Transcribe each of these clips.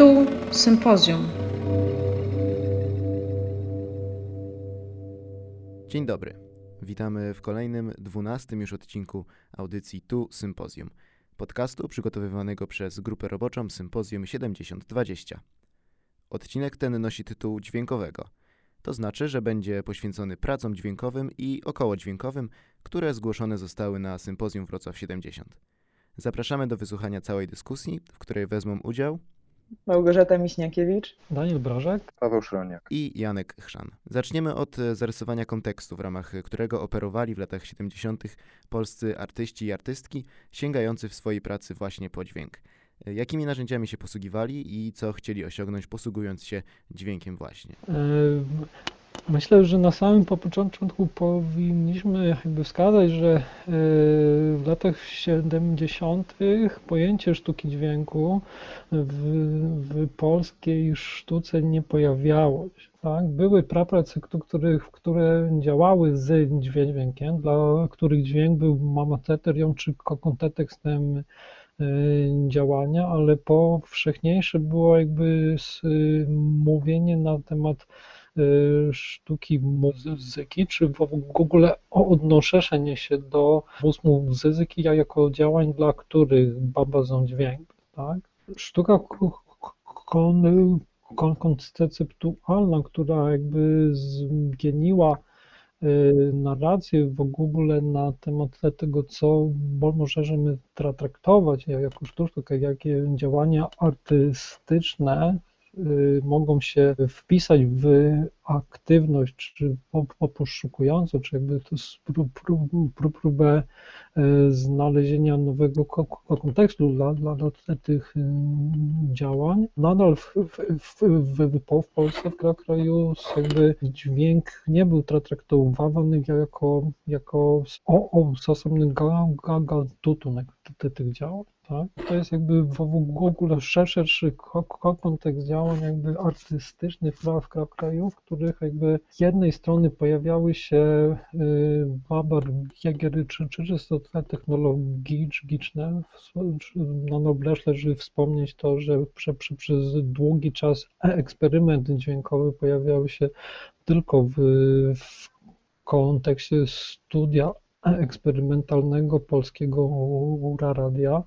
Tu sympozjum. Dzień dobry. Witamy w kolejnym, dwunastym już odcinku audycji Tu Sympozjum, podcastu przygotowywanego przez grupę roboczą Sympozjum 7020. Odcinek ten nosi tytuł dźwiękowego. To znaczy, że będzie poświęcony pracom dźwiękowym i okołodźwiękowym, które zgłoszone zostały na Sympozjum Wrocław 70. Zapraszamy do wysłuchania całej dyskusji, w której wezmą udział Małgorzata Miśniakiewicz, Daniel Brożek, Paweł Szroniak i Janek Chrzan. Zaczniemy od e, zarysowania kontekstu, w ramach którego operowali w latach 70. polscy artyści i artystki, sięgający w swojej pracy właśnie po dźwięk. E, jakimi narzędziami się posługiwali i co chcieli osiągnąć, posługując się dźwiękiem właśnie? E, myślę, że na samym początku powinniśmy jakby wskazać, że w latach 70. pojęcie sztuki dźwięku w, w polskiej sztuce nie pojawiało się. Tak? Były praprace, które działały z dźwiękiem, dla których dźwięk był mamateterią czy kontekstem działania, ale powszechniejsze było jakby mówienie na temat sztuki muzyki, czy w ogóle odnoszenie się do muzyki jako działań, dla których bazą dźwięk. Tak? Sztuka kon, kon, konceptualna, która jakby zmieniła narrację w ogóle na temat tego, co możemy traktować jako sztukę, jakie działania artystyczne mogą się wpisać w aktywność, czy poszukującą, czy jakby to próbę znalezienia nowego kontekstu dla, dla, dla tych działań. Nadal w, w, w, w Polsce, w kraju jakby dźwięk nie był traktowany jako, jako osobny gatunek tych działań. Tak? To jest jakby w ogóle szerszy kontekst działań jakby artystycznych w kraju, w których jakby z jednej strony pojawiały się babar jagiery czy, czy czysto technologiczne. Na Noblesz leży wspomnieć to, że prze, prze, przez długi czas eksperyment dźwiękowy pojawiały się tylko w, w kontekście studia eksperymentalnego polskiego radia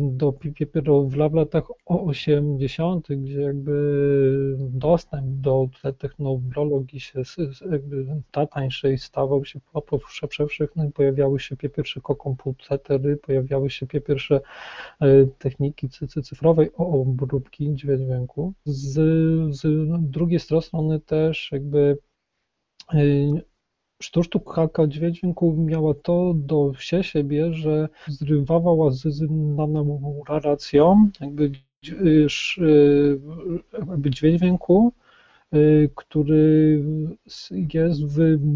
do dopiero w latach 80., gdzie jakby dostęp do technologii się jakby tańszej stawał się powszechny, pojawiały się pierwsze komputery, pojawiały się pierwsze techniki cyfrowej obróbki dźwięku. Z, z drugiej strony też jakby sztuka dźwięku miała to do siebie, że zrywała z narracją jakby, jakby dźwięku, który jest w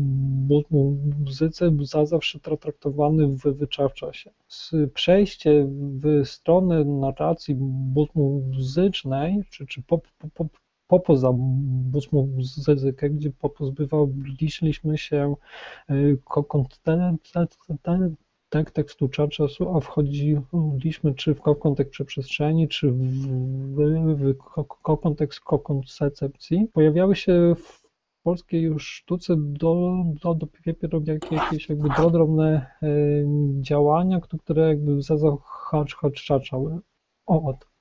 muzyce za zawsze traktowany w wyczawczasie. Przejście w stronę narracji muzycznej, czy, czy pop, pop, poza muzykę, gdzie pozbywaliśmy się tak, tekstu czasu, a wchodziliśmy czy w kontekst przestrzeni, czy w, w, w kontekst koncepcji. Pojawiały się w polskiej sztuce do, do, dopiero jakieś jakby drobne działania, które jakby zahaczały o to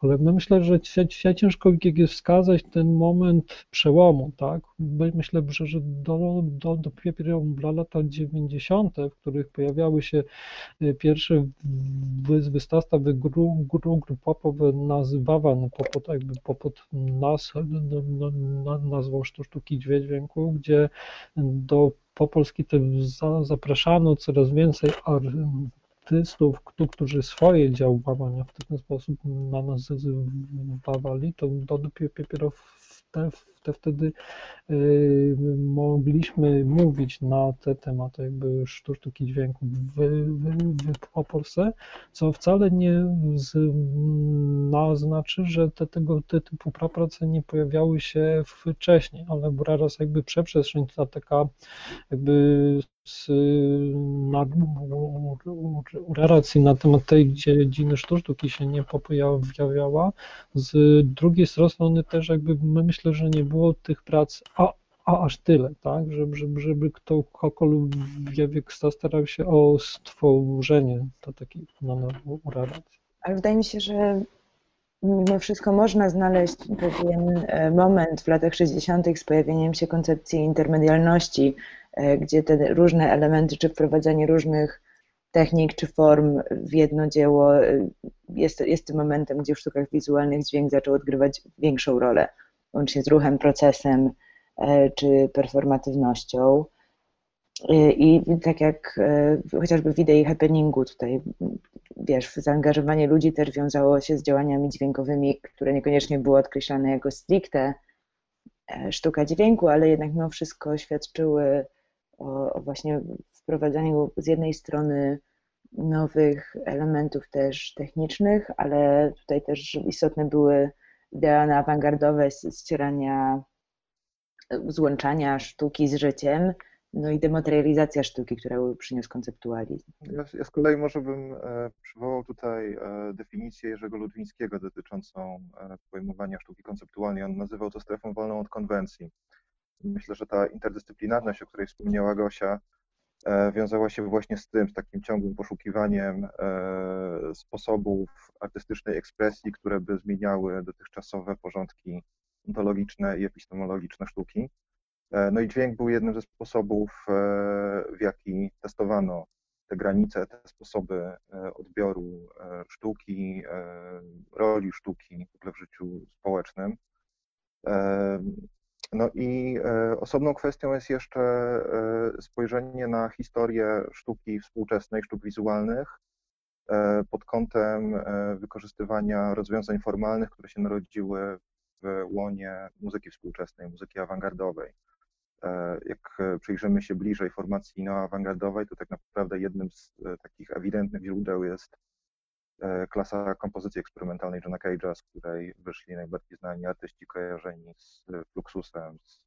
ale no myślę, że dzisiaj ciężko wskazać ten moment przełomu, tak? Myślę, że, do, do, dopiero dla lata 90., w których pojawiały się y, pierwsze wystawy gru, gru, grupowe nazywane pod, jakby pod nas, nazwą sztuki dźwięku, gdzie do po polski też zapraszano coraz więcej artystów, którzy swoje działania w ten sposób na nas zwawali, to dopiero te, te wtedy y, mogliśmy mówić na te tematy jakby sztuki dźwięku w, w, w Polsce, co wcale nie znaczy, że te, tego te typu prace nie pojawiały się wcześniej, ale raz jakby przeprzestrzeń ta taka jakby narracji na temat tej dziedziny sztuki się nie pojawiała. Z drugiej strony też jakby myślę, że nie było tych prac a, a aż tyle, tak, żeby, żeby, żeby ktokolwiek starał się o stworzenie to takiej narracji. Ale wydaje mi się, że mimo wszystko można znaleźć pewien e, moment w latach 60. z pojawieniem się koncepcji intermedialności, gdzie te różne elementy, czy wprowadzanie różnych technik czy form w jedno dzieło e, jest, jest tym momentem, gdzie w sztukach wizualnych dźwięk zaczął odgrywać większą rolę, łącznie z ruchem, procesem czy performatywnością. I tak jak chociażby w idei happeningu tutaj wiesz, zaangażowanie ludzi też wiązało się z działaniami dźwiękowymi, które niekoniecznie były odkreślane jako stricte e, sztuka dźwięku, ale jednak mimo wszystko świadczyły o, o właśnie wprowadzaniu z jednej strony nowych elementów też technicznych, ale tutaj też istotne były idee awangardowe ścierania, złączania sztuki z życiem, no i dematerializacja sztuki, która przyniósł konceptualizm. Ja, ja z kolei może bym e, przywołał tutaj e, definicję Jerzego Ludwińskiego dotyczącą e, pojmowania sztuki konceptualnej. On nazywał to strefą wolną od konwencji. Myślę, że ta interdyscyplinarność, o której wspomniała Gosia, e, wiązała się właśnie z tym, z takim ciągłym poszukiwaniem e, sposobów artystycznej ekspresji, które by zmieniały dotychczasowe porządki ontologiczne i epistemologiczne sztuki. E, no i dźwięk był jednym ze sposobów, w jaki testowano te granice, te sposoby odbioru sztuki, roli sztuki w ogóle w życiu społecznym. No i osobną kwestią jest jeszcze spojrzenie na historię sztuki współczesnej, sztuk wizualnych pod kątem wykorzystywania rozwiązań formalnych, które się narodziły w łonie muzyki współczesnej, muzyki awangardowej. E, jak przyjrzymy się bliżej formacji neoawangardowej, to tak naprawdę jednym z e, takich ewidentnych źródeł jest e, klasa kompozycji eksperymentalnej Johna Cage'a, z której wyszli najbardziej znani artyści kojarzeni z Fluxusem, z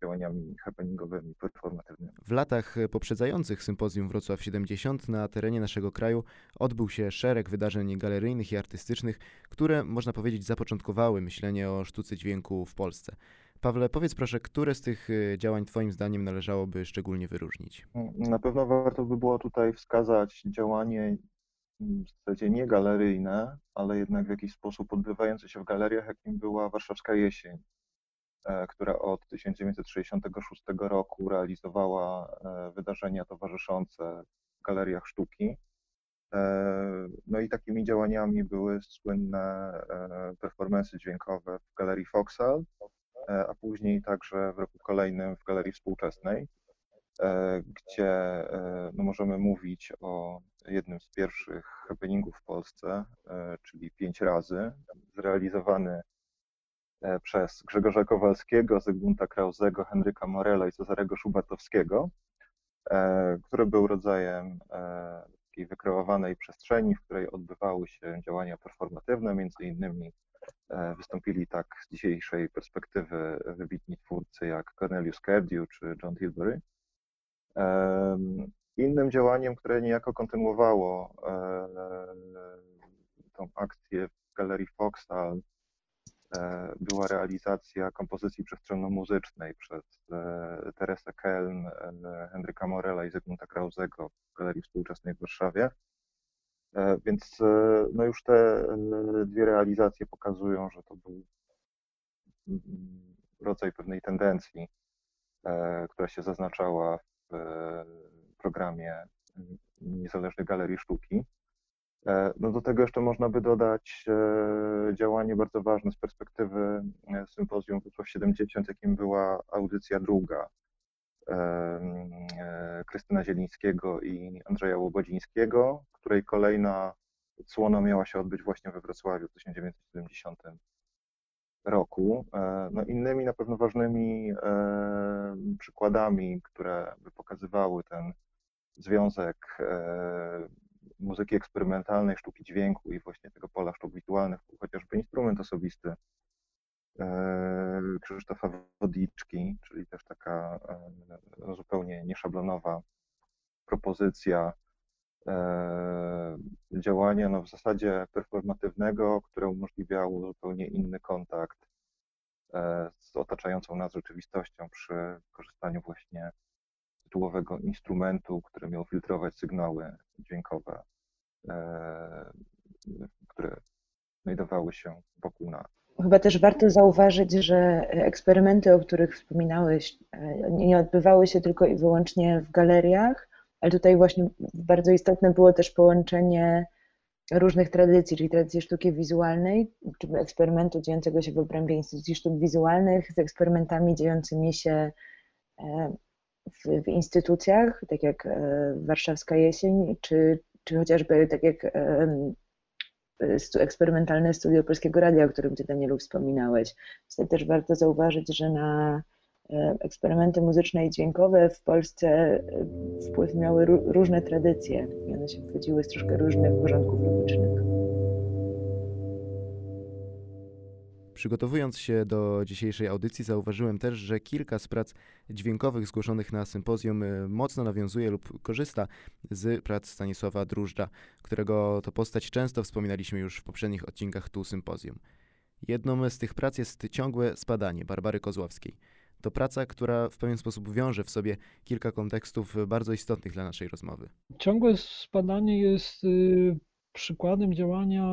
działaniami happeningowymi, performatywnymi. W latach poprzedzających sympozjum Wrocław 70 na terenie naszego kraju odbył się szereg wydarzeń galeryjnych i artystycznych, które można powiedzieć zapoczątkowały myślenie o sztuce dźwięku w Polsce. Pawle, powiedz proszę, które z tych działań Twoim zdaniem należałoby szczególnie wyróżnić? Na pewno warto by było tutaj wskazać działanie w zasadzie nie galeryjne, ale jednak w jakiś sposób odbywające się w galeriach, jakim była Warszawska Jesień, e, która od 1966 roku realizowała e, wydarzenia towarzyszące w galeriach sztuki. E, no i takimi działaniami były słynne performance dźwiękowe w galerii Foxal, a później także w roku kolejnym w Galerii Współczesnej, gdzie no możemy mówić o jednym z pierwszych happeningów w Polsce, czyli pięć razy, zrealizowany przez Grzegorza Kowalskiego, Zygmunta Krauzego, Henryka Morela i Cezarego Szubartowskiego, który był rodzajem takiej wykreowanej przestrzeni, w której odbywały się działania performatywne, między innymi E, wystąpili tak z dzisiejszej perspektywy wybitni twórcy jak Cornelius Cardew czy John Tilbury. Innym działaniem, które niejako kontynuowało e, tą akcję w Galerii Foxhall e, była realizacja kompozycji przestrzenno-muzycznej przez Teresę Keln, Henryka Morela i Zygmunta Krauzego w Galerii Współczesnej w Warszawie. E, więc e, no już te e, dwie realizacje pokazują, że to był mm, rodzaj pewnej tendencji, która się zaznaczała w programie mm, Niezależnej Galerii Sztuki. No do tego jeszcze można by dodać działanie bardzo ważne z perspektywy sympozjum Wrocław 70, jakim była audycja druga Krystyna Zielińskiego i Andrzeja Łobodzińskiego, której kolejna odsłona miała się odbyć właśnie we Wrocławiu w 1970 roku. E, no innymi na pewno ważnymi e, przykładami, które by pokazywały ten związek e, muzyki eksperymentalnej, sztuki dźwięku i właśnie tego pola sztuk wizualnych, chociażby instrument osobisty Krzysztofa Wodiczki, czyli też taka zupełnie nieszablonowa propozycja e, działania no, w zasadzie performatywnego, które umożliwiało zupełnie inny kontakt e, z otaczającą nas rzeczywistością przy korzystaniu właśnie tytułowego instrumentu, który miał filtrować sygnały dźwiękowe, e, które znajdowały się wokół nas. Chyba też warto zauważyć, że eksperymenty, o których wspominałeś, e, nie odbywały się tylko i wyłącznie w galeriach, ale tutaj właśnie bardzo istotne było też połączenie różnych tradycji, czyli tradycji sztuki wizualnej, czy eksperymentu dziejącego się w obrębie Instytucji Sztuk Wizualnych z eksperymentami dziejącymi się e, w, w instytucjach, tak jak e, Warszawska Jesień, czy, czy chociażby tak jak eksperymentalne studio Polskiego Radia, o którym Ty, Danielu, wspominałeś. Tutaj też warto zauważyć, że na e, eksperymenty muzyczne i dźwiękowe w Polsce e, wpływ miały różne tradycje i one się wchodziły z troszkę różnych porządków logicznych. Przygotowując się do dzisiejszej audycji, zauważyłem też, że kilka z prac dźwiękowych zgłoszonych na sympozjum y, mocno nawiązuje lub korzysta z prac Stanisława Drużdża, którego to postać często wspominaliśmy już w poprzednich odcinkach tu sympozjum. Jedną z tych prac jest ciągłe spadanie Barbary Kozłowskiej. To praca, która w pewien sposób wiąże w sobie kilka kontekstów bardzo istotnych dla naszej rozmowy. Ciągłe spadanie jest y, przykładem działania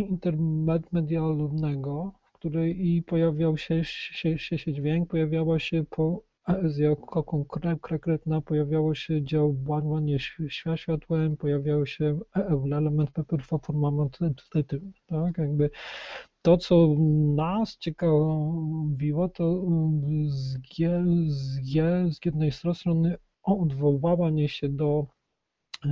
intermedialnego, w której pojawiał się, się, się, się dźwięk, pojawiała się poezja konkretna, pojawiało się działanie światłem, pojawiał się element performatywny, tak, jakby to, co nas ciekawiło, to z, z, z jednej strony odwoływanie się do e,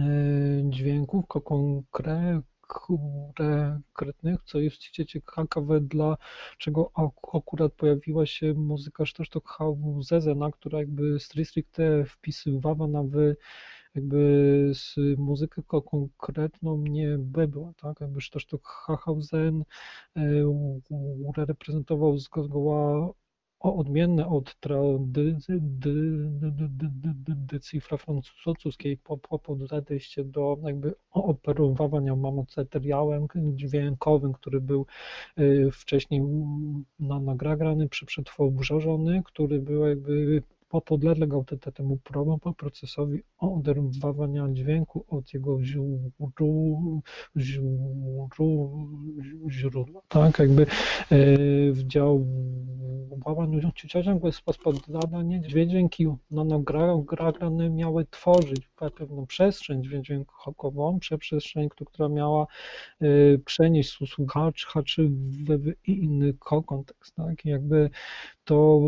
dźwięków konkretnych, konkretnych, co jest ciekawe, dlaczego akurat pojawiła się muzyka Sztosztok Hauzezena, która jakby stricte wpisywała na wy jakby z muzykę konkretną nie była, tak? Jakby Sztosztok Hausen e, reprezentował zgoła odmienne od tradycji francuskiej po podejście do jakby operowania materiałem dźwiękowym, który był y, wcześniej nagrany, przetworzony, który był jakby podlegał temu procesowi oderwania dźwięku od jego źródła. Tak, jakby e, w działaniu ciągłe spospodanie dwie dźwięki nanograne miały tworzyć pewną przestrzeń dźwiękową, przestrzeń, która miała e, przenieść słuchaczy w inny kontekst. Tak, jakby to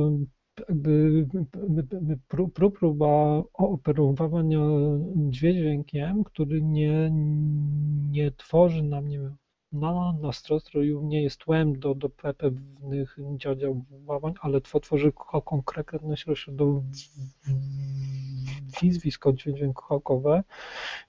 jakby próba operowania dźwiękiem, który nie, nie tworzy nam, nie wiem, na nastrostroju nie jest tłem do, do pewnych działań, ale tworzy konkretne środowisko dźwiękowe,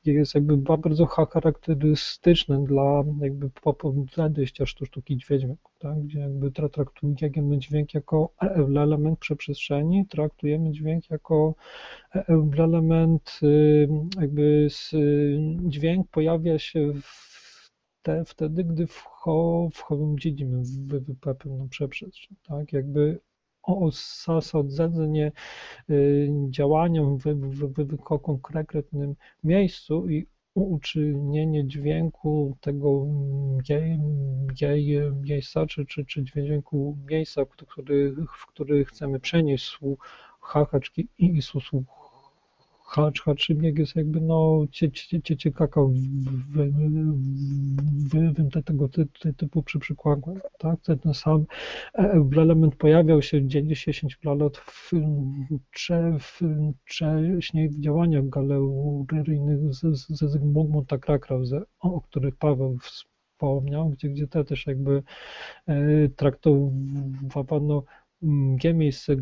jest jakby bardzo charakterystyczne dla jakby podejścia sztuki dźwięku, tak? gdzie jakby traktujemy dźwięk jako element przeprzestrzeni, traktujemy dźwięk jako element, jakby dźwięk pojawia się w te, wtedy, gdy wchodzimy w pewną przeprzestrzeń, tak, jakby osadzenie y, działaniom w, w, w, w konkretnym miejscu i uczynienie dźwięku tego jej, miejsca, czy, czy, czy dźwięku miejsca, w który, w który chcemy przenieść słuchaczki i słuch hacz, haczybieg jest jakby no ciekaka w tego typu przy przykładzie, tak? Ten sam e, element pojawiał się 10 lat wcześniej w działaniach galeryjnych ze Zygmunta Krakrause, o których Paweł wspomniał, gdzie, gdzie te też jakby e, traktowano miejsce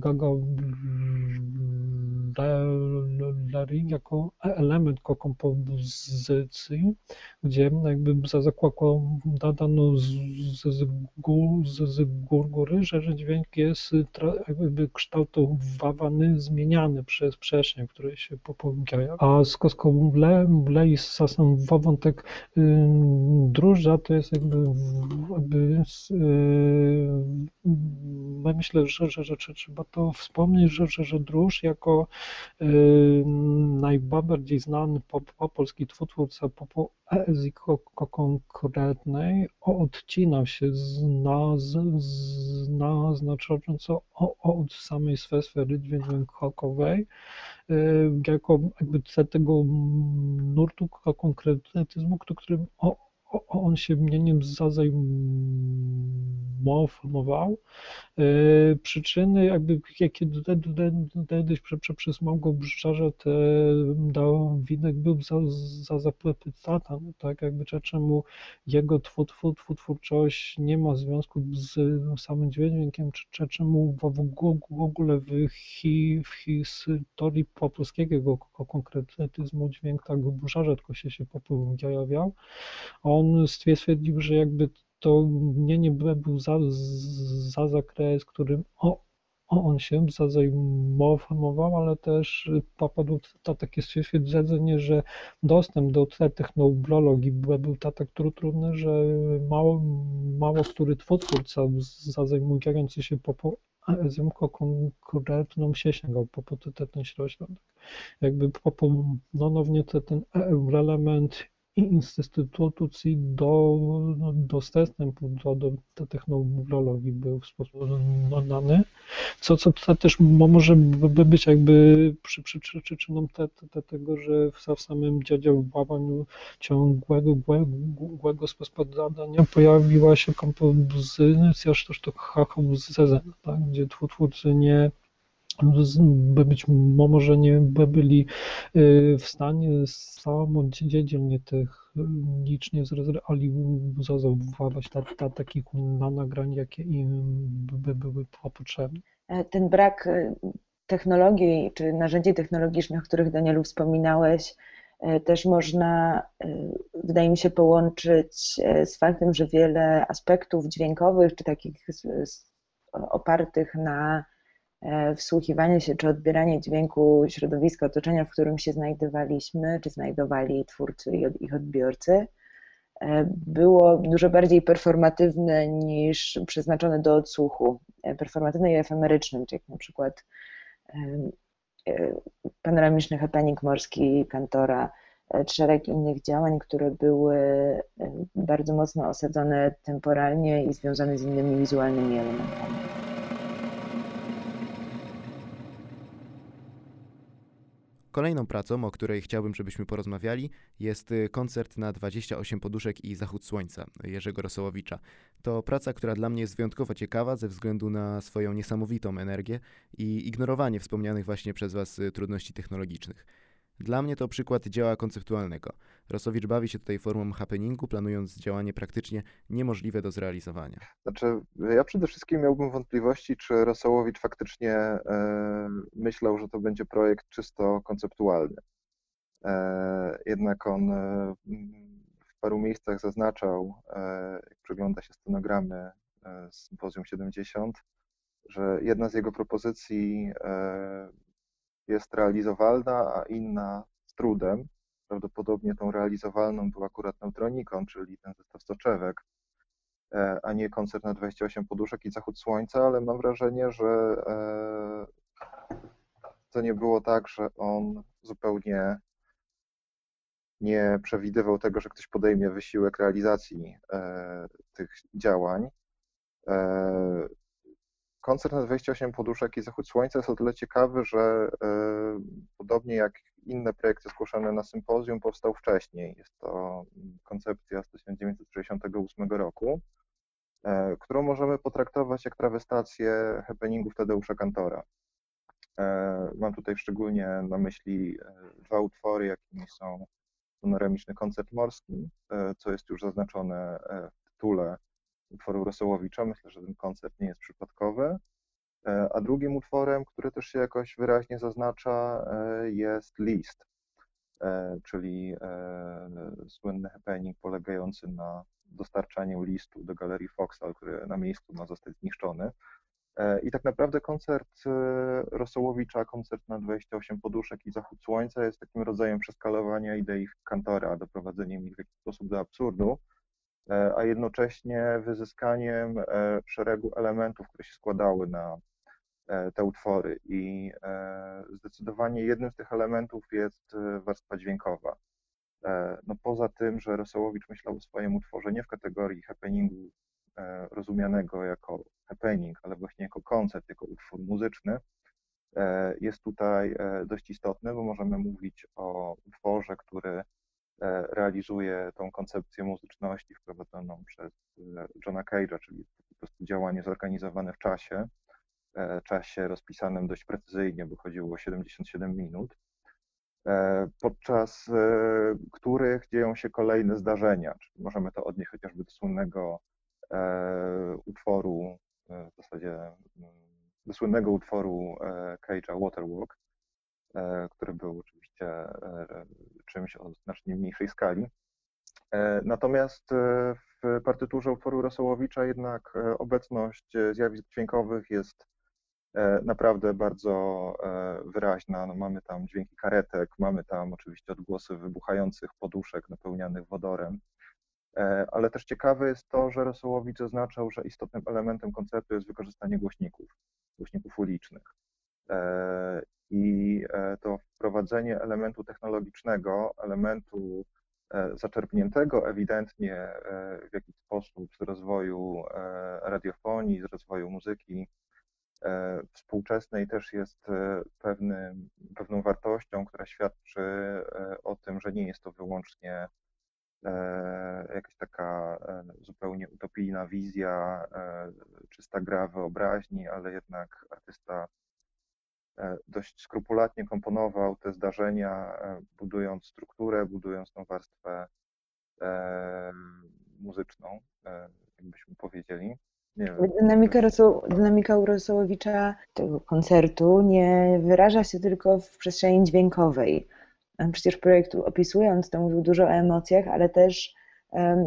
galerii jako element kompozycji, gdzie jakby zakładano z, góry, że dźwięk jest jakby kształtowany, zmieniany przez przestrzeń, w której się popełnia. A z kolei wątek drożdża to jest jakby, jakby myślę, że, że, że, trzeba to wspomnieć, że, że, że jako y, najbardziej znany po, po polski twórca po poezji konkretnej odcinał się znacząco od samej sfery dźwiękowej, y, jako jakby tego nurtu konkretyzmu, którym on się nim zajmował. E, przyczyny, jakby jakie kiedyś przez Małgorzatę te dał winek był za, za zapytata, no tak jakby czemu jego twór, twór, twórczość nie ma związku z samym dźwiękiem, czy czemu w ogóle w, hi, w historii polskiego konkretyzmu dźwięk tak rzadko się, się pojawiał on stwierdził, że jakby to mnie nie był za, za zakres, którym o, on się zajmował, ale też popadło to takie stwierdzenie, że dostęp do technologii był tak trudny, że mało, mało który twórca zajmujący się poezją konkretną się sięgał po, po ten środek. Jakby po, ponownie ten element instytucji do, no, do, do, technologii był w sposób dany, co, co też może by być jakby przy, przy, przyczyną te, te, tego, że w samym działaniu ciągłego, głęgłego sposobania pojawiła się kompozycja z tak, gdzie twórcy nie być może nie by byli y, w stanie samodzielnie technicznie zrealizować ta, ta, takich na nagrań, jakie im by były potrzebne. E, ten brak y, technologii czy narzędzi technologicznych, o których Danielu wspominałeś, e, też można, y, wydaje mi się, połączyć e, z faktem, że wiele aspektów dźwiękowych czy takich opartych na E, wsłuchiwanie się czy odbieranie dźwięku środowiska otoczenia, w którym się znajdowaliśmy, czy znajdowali twórcy i ich odbiorcy, e, było dużo bardziej performatywne niż przeznaczone do odsłuchu. E, performatywne i efemerycznym, czyli jak na przykład panoramiczny happening morski Kantora, szereg innych działań, które były bardzo mocno osadzone temporalnie i związane z innymi wizualnymi elementami. Kolejną pracą, o której chciałbym, żebyśmy porozmawiali, jest y, koncert na 28 poduszek i zachód słońca Jerzego Rosołowicza. To praca, która dla mnie jest wyjątkowo ciekawa ze względu na swoją niesamowitą energię i ignorowanie wspomnianych właśnie przez Was y, trudności technologicznych. Dla mnie to przykład dzieła konceptualnego. Rosowicz bawi się tutaj formą happeningu, planując działanie praktycznie niemożliwe do zrealizowania. Znaczy, ja przede wszystkim miałbym wątpliwości, czy Rosołowicz faktycznie e, myślał, że to będzie projekt czysto konceptualny. E, jednak on e, w paru miejscach zaznaczał, e, jak przegląda się stenogramy e, z Sympozjum 70, że jedna z jego propozycji e, jest realizowalna, a inna z trudem. Prawdopodobnie tą realizowalną był akurat neutronikon, czyli ten zestaw soczewek, e, a nie koncert na 28 poduszek i zachód słońca, ale mam wrażenie, że e, to nie było tak, że on zupełnie nie przewidywał tego, że ktoś podejmie wysiłek realizacji e, tych działań. Koncert na 28 poduszek i zachód słońca jest o tyle ciekawy, że e, podobnie jak inne projekty zgłoszone na sympozjum, powstał wcześniej. Jest to koncepcja z 1968 roku, e, którą możemy potraktować jak trawestację happeningów Tadeusza Kantora. E, mam tutaj szczególnie na myśli dwa utwory, jakimi są panoramiczny koncert morski, co jest już zaznaczone w tytule utworu Rosołowicza. Myślę, że ten koncert nie jest przypadkowy. A drugim utworem, który też się jakoś wyraźnie zaznacza, jest list, czyli słynny happening polegający na dostarczaniu listu do galerii Foxal, który na miejscu ma zostać zniszczony. E, I tak naprawdę koncert e, Rosołowicza, koncert na 28 poduszek i zachód słońca jest takim rodzajem przeskalowania idei Kantora, doprowadzeniem ich w jakiś sposób do absurdu, e, a jednocześnie wyzyskaniem szeregu elementów, które się składały na te utwory. I zdecydowanie jednym z tych elementów jest warstwa dźwiękowa. No poza tym, że Rosołowicz myślał o swoim utworze nie w kategorii happeningu E, rozumianego jako happening, ale właśnie jako koncept, jako utwór muzyczny, e, jest tutaj e, dość istotny, bo możemy mówić o utworze, który realizuje tą koncepcję muzyczności wprowadzoną przez Johna Cage'a, czyli po prostu działanie zorganizowane w czasie, czasie rozpisanym dość precyzyjnie, bo chodziło o 77 minut, podczas których dzieją się kolejne zdarzenia. Czyli możemy to odnieść chociażby do słynnego E, utworu, e, w zasadzie mm, do słynnego utworu e, Cage'a Waterwalk, który był oczywiście czymś o znacznie mniejszej skali. Natomiast w partyturze utworu Rosołowicza jednak obecność zjawisk dźwiękowych jest naprawdę bardzo wyraźna. No mamy tam dźwięki karetek, mamy tam oczywiście odgłosy wybuchających poduszek napełnianych wodorem. E, ale też ciekawe jest to, że Rosołowicz zaznaczał, że istotnym elementem koncertu jest wykorzystanie głośników, głośników ulicznych. E, I e, to wprowadzenie elementu technologicznego, elementu zaczerpniętego ewidentnie w jakiś sposób z rozwoju radiofonii, z rozwoju muzyki współczesnej też jest pewnym, pewną wartością, która świadczy o tym, że nie jest to wyłącznie E, jakaś taka e, zupełnie utopijna wizja, e, czysta gra wyobraźni, ale jednak artysta dość skrupulatnie komponował te zdarzenia, budując strukturę, budując tą warstwę muzyczną, jakbyśmy powiedzieli. Dynamika, Rosu, dynamika tego koncertu nie wyraża się tylko w przestrzeni dźwiękowej Przecież projekt opisując to mówił dużo o emocjach, ale też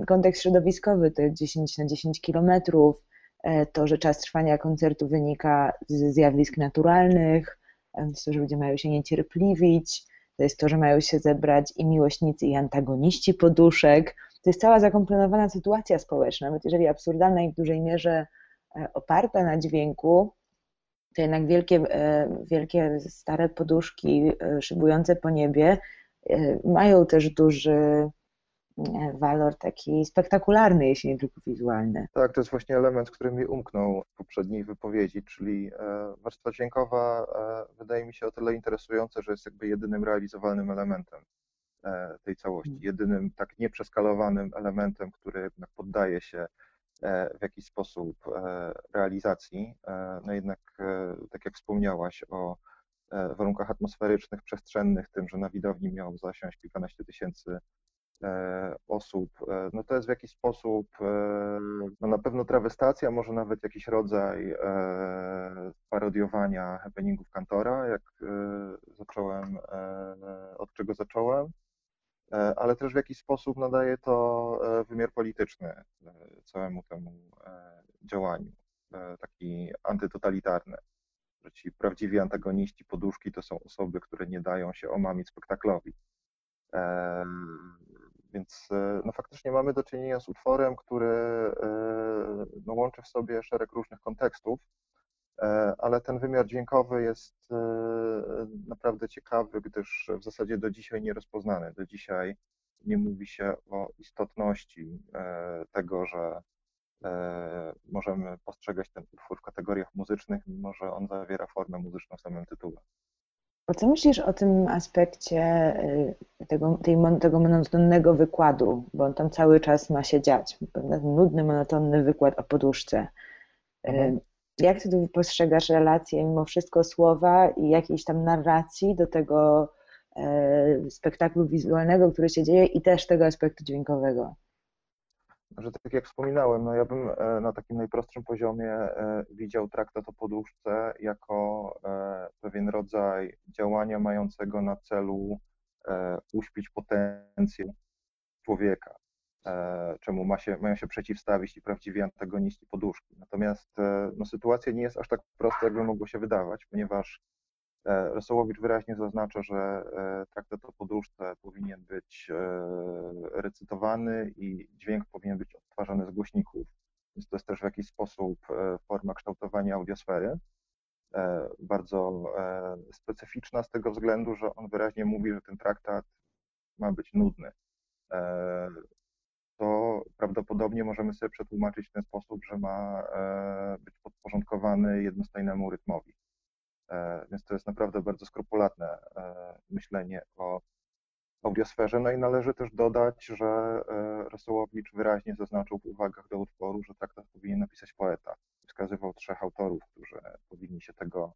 kontekst środowiskowy, te 10 na 10 kilometrów, e, to, że czas trwania koncertu wynika z zjawisk naturalnych, to, że ludzie mają się niecierpliwić, to jest to, że mają się zebrać i miłośnicy, i antagoniści poduszek. To jest cała zakomponowana sytuacja społeczna, nawet jeżeli absurdalna i w dużej mierze e, oparta na dźwięku, to jednak wielkie, e, wielkie stare poduszki e, szybujące po niebie mają też duży walor taki spektakularny, jeśli nie tylko wizualny. Tak, to jest właśnie element, który mi umknął w poprzedniej wypowiedzi, czyli warstwa dźwiękowa wydaje mi się o tyle interesująca, że jest jakby jedynym realizowalnym elementem tej całości, hmm. jedynym tak nieprzeskalowanym elementem, który jednak poddaje się E, w jakiś sposób e, realizacji. E, no jednak, tak jak wspomniałaś o warunkach atmosferycznych, przestrzennych, tym, że na widowni miał zasiąść kilkanaście tysięcy osób, no to jest w jakiś sposób no na pewno trawestacja, może nawet jakiś rodzaj parodiowania happeningów Kantora, jak zacząłem, od czego zacząłem. E, ale też w jakiś sposób nadaje to e, wymiar polityczny e, całemu temu działaniu, taki antytotalitarny. Że ci prawdziwi antagoniści poduszki to są osoby, które nie dają się omamić spektaklowi. Więc no, faktycznie mamy do czynienia z utworem, który no, łączy w sobie szereg różnych kontekstów, E, ale ten wymiar dźwiękowy jest e, naprawdę ciekawy, gdyż w zasadzie do dzisiaj nierozpoznany. Do dzisiaj nie mówi się o istotności e, tego, że możemy postrzegać ten utwór w kategoriach muzycznych, mimo że on zawiera formę muzyczną w samym tytule. A co myślisz o tym aspekcie tego, tej, tego monotonnego wykładu, bo on tam cały czas ma się dziać, nudny, monotonny wykład o poduszce. Mhm. Jak ty postrzegasz relację mimo wszystko słowa i jakiejś tam narracji do tego e, spektaklu wizualnego, który się dzieje i też tego aspektu dźwiękowego? Że tak jak wspominałem, no ja bym e, na takim najprostszym poziomie e, widział traktat o poduszce jako e, pewien rodzaj działania mającego na celu uśpić potencjał człowieka, czemu ma się, mają się przeciwstawić i prawdziwi antagoniści poduszki. Natomiast no, sytuacja nie jest aż tak prosta, jakby mogło się wydawać, ponieważ Rosołowicz wyraźnie zaznacza, że e, traktat o podróżce powinien być e, recytowany i dźwięk powinien być odtwarzany z głośników. Więc to jest też w jakiś sposób forma kształtowania audiosfery. Bardzo specyficzna z tego względu, że on wyraźnie mówi, że ten traktat ma być nudny. To prawdopodobnie możemy sobie przetłumaczyć w ten sposób, że ma być podporządkowany jednostajnemu rytmowi. E, więc to jest naprawdę bardzo skrupulatne e, myślenie o audiosferze. No i należy też dodać, że e, Rosołowicz wyraźnie zaznaczył w uwagach do utworu, że traktat powinien napisać poeta. Wskazywał trzech autorów, którzy powinni się tego,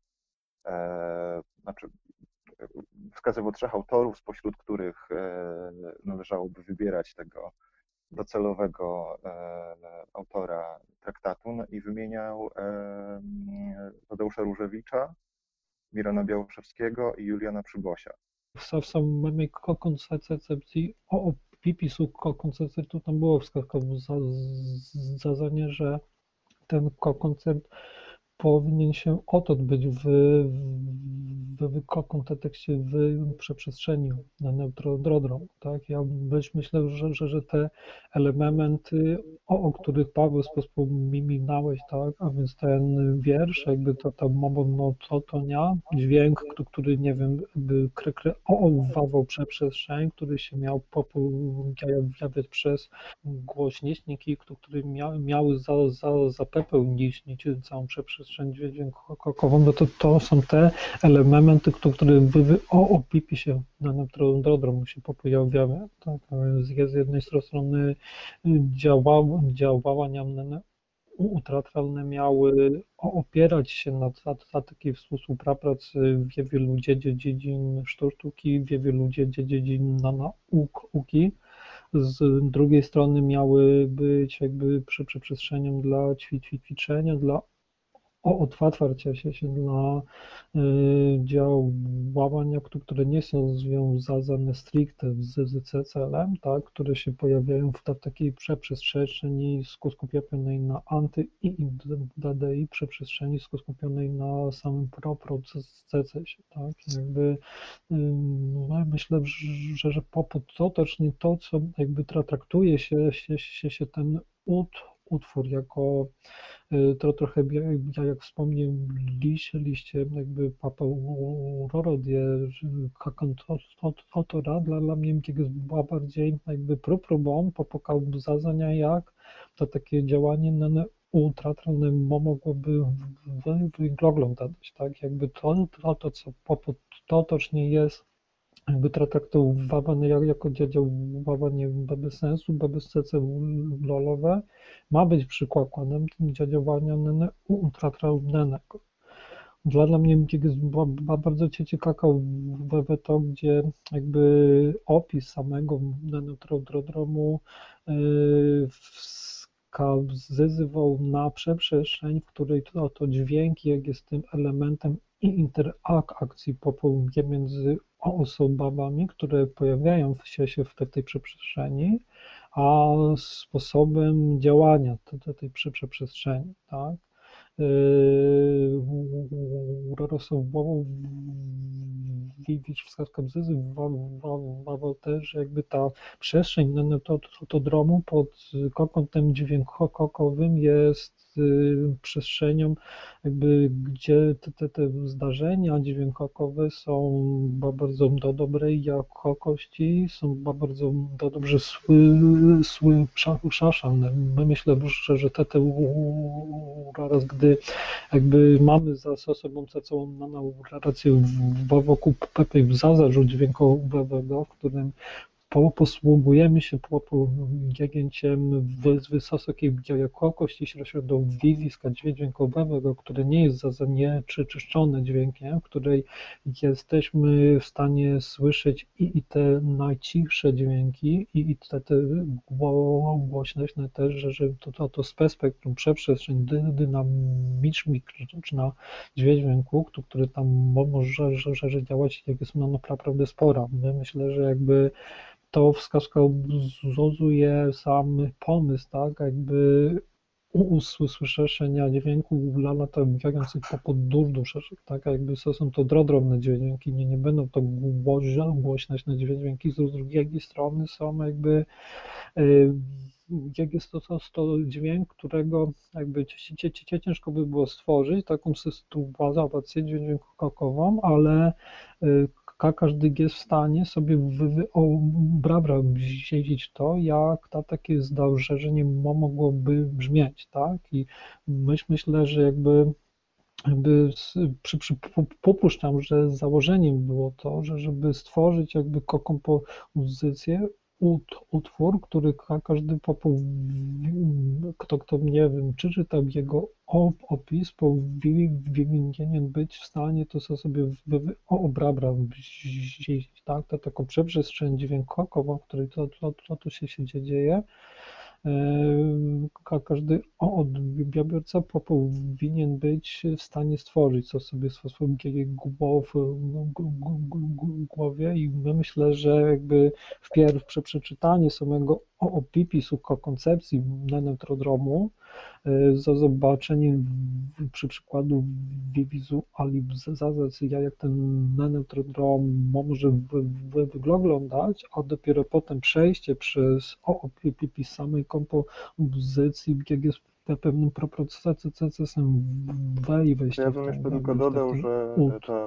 znaczy wskazywał trzech autorów, spośród których należałoby wybierać tego docelowego autora traktatu no i wymieniał Tadeusza Różewicza, Mirona Białoszewskiego i Juliana Przybosia. W samej koncepcji o opisu konceptu tam było wskazanie, że ten koncept powinien się odbyć w, w, w kontekście w przeprzestrzeni na neutrodrodrą. Tak? Ja być, myślę, że, że, że te elementy, o, o których Paweł w sposób miminałeś, tak? a więc ten wiersz, jakby to ta monotonia, dźwięk, który, nie wiem, by kreował przeprzestrzeń, który się miał pojawiać przez głośniki, które miały, za, za, zapełnić całą przeprzestrzeń przestrzeń dźwiękową, no to to są te elementy, które w OPIP się na neutrodromu się pojawiały. Tak? Z jednej strony działały, działania utratralne miały opierać się na, na, na takiej współpracy w wielu dziedzin sztuki, w wielu dziedzin na nauki. Z drugiej strony miały być jakby przestrzenią dla ćwiczenia, dla otwarcia się, się y, działania, które nie są związane stricte z CCL-em, tak, które się pojawiają w takiej przeprzestrzeni skupionej na anty i DDI, przeprzestrzeni skupionej na samym procesie, tak, jakby y, no, myślę, że, że potocznie to, co jakby traktuje się, się, się, się ten ut, utwór jako y, to trochę jak wspomnieliście, liście jakby Paweł Rorodie, autora dla, dla mnie była bardziej jakby próbą pokazania jak to takie działanie na ultratralne mogłoby wyglądać, tak, jakby to, to, to co potocznie jest jakby traktowane jako działanie bez sensu, bez celulowe, ma być przykładem działania ultratraumnego. Dla, dla mnie jest bardzo ciekawe to, gdzie jakby opis samego neutrodromu yy, wskazywał na przeprzestrzeń, w której to, to dźwięk jest tym elementem interakcji pomiędzy osobami, które pojawiają się, w tej przestrzeni, a sposobem działania tej, przestrzeni. Tak? Rosowował wskazywał też, jakby ta przestrzeń no, to, to, to dromu pod kątem dźwiękowym jest przestrzenią, jakby gdzie te, te, te zdarzenia dźwiękowe są bardzo do dobrej jakości, są bardzo do, dobrze słyszalne. My myślę, że, że te, te raz, gdy jakby mamy za sobą całą narrację wokół Pepe w zazarzu dźwiękowego, w którym posługujemy się podjęciem wysokiej jakości środowiska dźwiękowego, które nie jest zanieczyszczone dźwiękiem, w której jesteśmy w stanie słyszeć i, i te najcichsze dźwięki, i, i te, te głośne też, że, że to, to, to spektrum, przeprzestrzeń dynamiczna dźwięku, który tam może że, że działać, jak jest no, naprawdę spora. My myślę, że jakby to wskazuje sam pomysł, tak, jakby usłyszenia dźwięku dla latających po podróżu, tak, jakby są to drobne dźwięki, nie, nie będą to głośne dźwięki, z drugiej strony są jakby y, jak jest to, to, to dźwięk, którego jakby ciężko by było stworzyć, taką sytuację dźwiękową, ale y, każdy jest w stanie sobie wyobrazić to, jak ta takie zdarzenie mogłoby brzmieć, tak? I myśl, myślę, że jakby jakby przy, przy, popuszczam, że założeniem było to, że żeby stworzyć jakby kompozycję, utwór, który każdy kto, kto nie wiem, czy czytał jego opis, powinien być w stanie to sobie wyobrazić, tak, to taką przeprzestrzeń dźwiękową, w której to, to, to, to się dzieje, każdy odbiorca powinien być w stanie stworzyć co sobie w swojej głowie i myślę, że jakby wpierw przy przeczytaniu samego opisu koncepcji neutrodromu za zobaczenie przy przykładu wizualizacji, jak ten neutrodrom może wyglądać, a dopiero potem przejście przez opis samej kompozycji, jak jest pewnym procesem wejścia. Ja bym jeszcze tylko dodał, że ta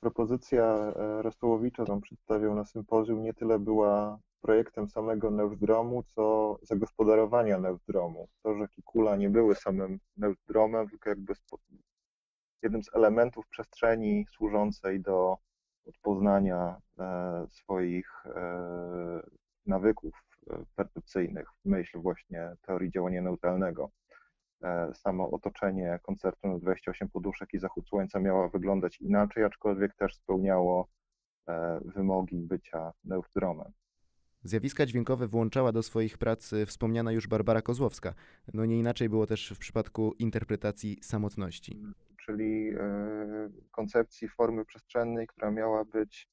propozycja e, Restołowicza, którą przedstawiał na sympozjum, nie tyle była projektem samego Neutdromu, co zagospodarowania Neutdromu. To, że Kikula nie były samym Neutdromem, tylko jakby jednym z elementów przestrzeni służącej do odpoznania e, swoich e, nawyków e, percepcyjnych w myśl właśnie teorii działania neutralnego. Samo otoczenie koncertu na 28 poduszek i zachód słońca miało wyglądać inaczej, aczkolwiek też spełniało wymogi bycia neutromem. Zjawiska dźwiękowe włączała do swoich prac e, wspomniana już Barbara Kozłowska. No nie inaczej było też w przypadku interpretacji samotności. Czyli e, koncepcji formy przestrzennej, która miała być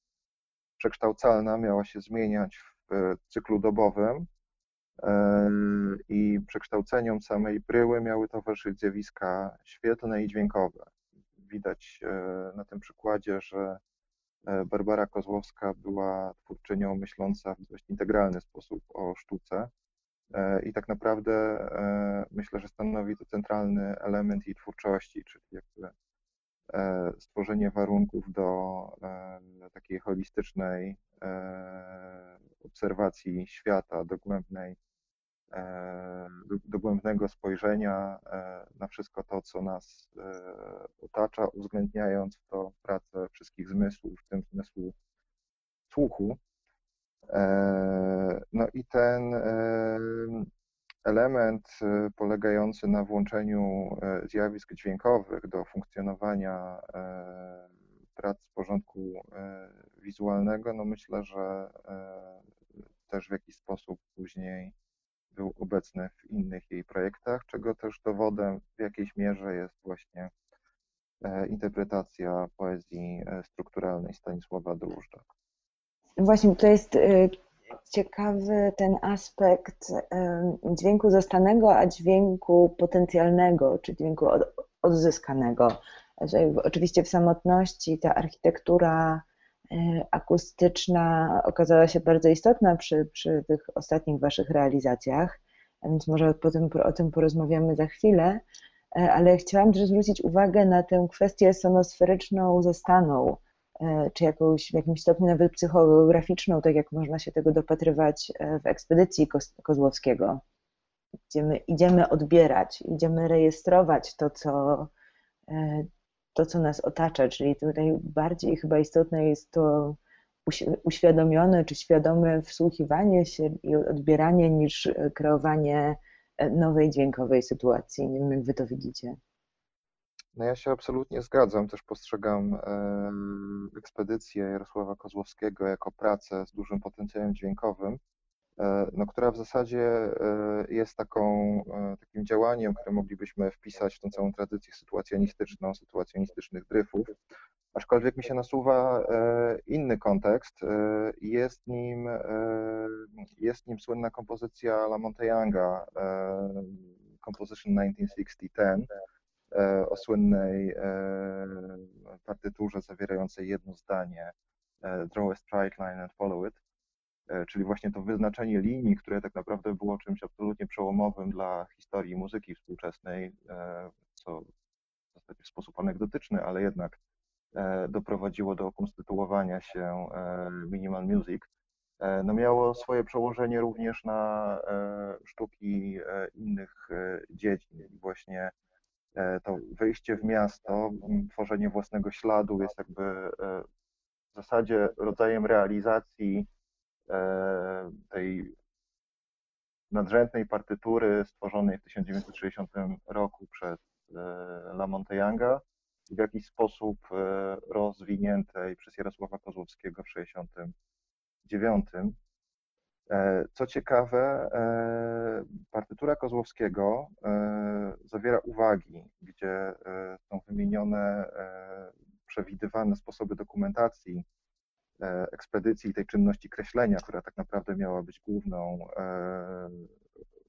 przekształcalna, miała się zmieniać w e, cyklu dobowym i przekształceniom samej bryły miały towarzyszyć zjawiska świetlne i dźwiękowe. Widać na tym przykładzie, że E, Barbara Kozłowska była twórczynią myśląca w dość integralny sposób o sztuce. E, i tak naprawdę e, myślę, że stanowi to centralny element jej twórczości, czyli jakby stworzenie warunków do takiej holistycznej obserwacji świata, dogłębnej E, dogłębnego spojrzenia e, na wszystko to, co nas e, otacza, uwzględniając w to pracę wszystkich zmysłów, w tym zmysłu słuchu. No i ten element polegający na włączeniu zjawisk dźwiękowych do funkcjonowania prac z porządku wizualnego, no myślę, że też w jakiś sposób później był obecny w innych jej projektach, czego też dowodem w jakiejś mierze jest właśnie e, interpretacja poezji e, strukturalnej Stanisława Dróżdża. Właśnie to jest e, ciekawy ten aspekt dźwięku zastanego, a dźwięku potencjalnego, czy dźwięku odzyskanego. Oczywiście w samotności ta architektura akustyczna okazała się bardzo istotna przy, przy tych ostatnich Waszych realizacjach, a więc może potem o tym porozmawiamy za chwilę, e, ale chciałam też zwrócić uwagę na tę kwestię sonosferyczną zastaną, e, czy jakąś w jakimś stopniu nawet psychograficzną, tak jak można się tego dopatrywać w ekspedycji Kozłowskiego. Idziemy, idziemy odbierać, idziemy rejestrować to, co, to, co nas otacza, czyli tutaj bardziej chyba istotne jest to uświadomione czy świadome wsłuchiwanie się i odbieranie niż kreowanie nowej dźwiękowej sytuacji. Nie wiem, jak wy to widzicie. No ja się absolutnie zgadzam. Też postrzegam ekspedycję Jarosława Kozłowskiego jako pracę z dużym potencjałem dźwiękowym, e, no, która w zasadzie e, jest taką, e, takim działaniem, które moglibyśmy wpisać w tą całą tradycję sytuacjonistyczną, sytuacjonistycznych dryfów. Aczkolwiek mi się nasuwa inny kontekst. Jest nim, jest nim słynna kompozycja La Monteyanga, Composition 1960-10, E, o słynnej e, partyturze zawierającej jedno zdanie e, Draw a strike line and follow it, czyli właśnie to wyznaczenie linii, które tak naprawdę było czymś absolutnie przełomowym dla historii muzyki współczesnej, co w zasadzie w sposób anegdotyczny, ale jednak doprowadziło do konstytuowania się minimal music, no miało swoje przełożenie również na sztuki innych dziedzin. Właśnie E, to wyjście w miasto, tworzenie własnego śladu jest jakby e, w zasadzie rodzajem realizacji e, tej nadrzędnej partytury stworzonej w 1960 roku przez La Monteyanga w jakiś sposób rozwiniętej przez Jarosława Kozłowskiego w 1969. E, co ciekawe, e, partytura Kozłowskiego e, zawiera uwagi, gdzie są wymienione przewidywane sposoby dokumentacji ekspedycji i tej czynności kreślenia, która tak naprawdę miała być główną,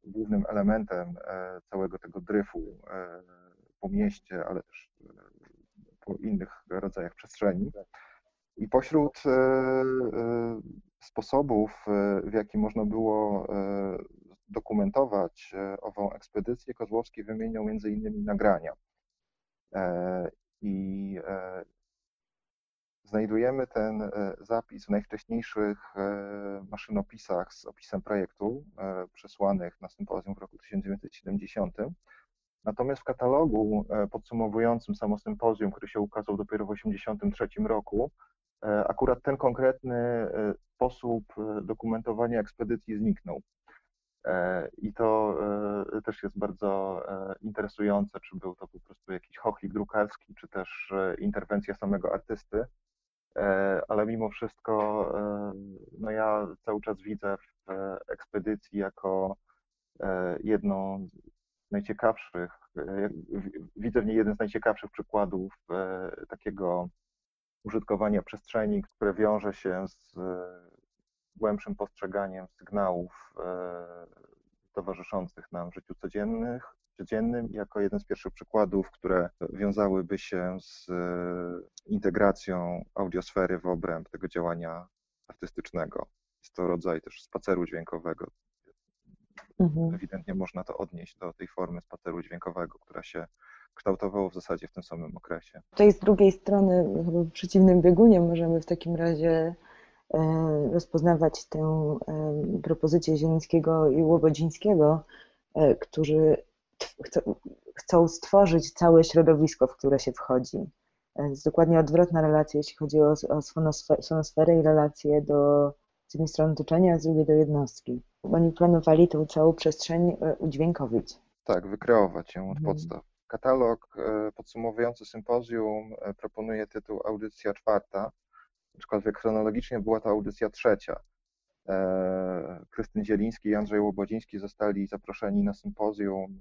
głównym elementem całego tego dryfu po mieście, ale też po innych rodzajach przestrzeni. I pośród sposobów, e, w jaki można było e, dokumentować e, ową ekspedycję, Kozłowski wymieniał między innymi nagrania. I znajdujemy ten zapis w najwcześniejszych maszynopisach z opisem projektu przesłanych na sympozjum w roku 1970. Natomiast w katalogu podsumowującym samo sympozjum, który się ukazał dopiero w 1983 roku, akurat ten konkretny sposób e, dokumentowania ekspedycji zniknął. E, I to e, też jest bardzo interesujące, czy był to po prostu jakiś chochlik drukarski, czy też interwencja samego artysty. Ale mimo wszystko, no ja cały czas widzę w ekspedycji jako jedną z najciekawszych, widzę w niej jeden z najciekawszych przykładów takiego użytkowania przestrzeni, które wiąże się z głębszym postrzeganiem sygnałów e, towarzyszących nam w życiu codziennych, codziennym jako jeden z pierwszych przykładów, które wiązałyby się z e, integracją audiosfery w obręb tego działania artystycznego. Jest to rodzaj też spaceru dźwiękowego. Mhm. Ewidentnie można to odnieść do tej formy spaceru dźwiękowego, która się kształtowało w zasadzie w tym samym okresie. Tutaj z drugiej strony, w przeciwnym biegunie możemy w takim razie e, rozpoznawać tę e, propozycję Zielińskiego i Łobodzińskiego, którzy chcą stworzyć całe środowisko, w które się wchodzi. Jest dokładnie odwrotna relacja, jeśli chodzi o, o sonosferę i relacje do z jednej strony otoczenia, a z drugiej do jednostki. Oni planowali tę całą przestrzeń udźwiękowić. Tak, wykreować ją od mhm. podstaw. Katalog e, podsumowujący sympozjum e, proponuje tytuł Audycja czwarta, aczkolwiek chronologicznie była to audycja trzecia. E, Krystyn Zieliński i Andrzej Łobodziński zostali zaproszeni na sympozjum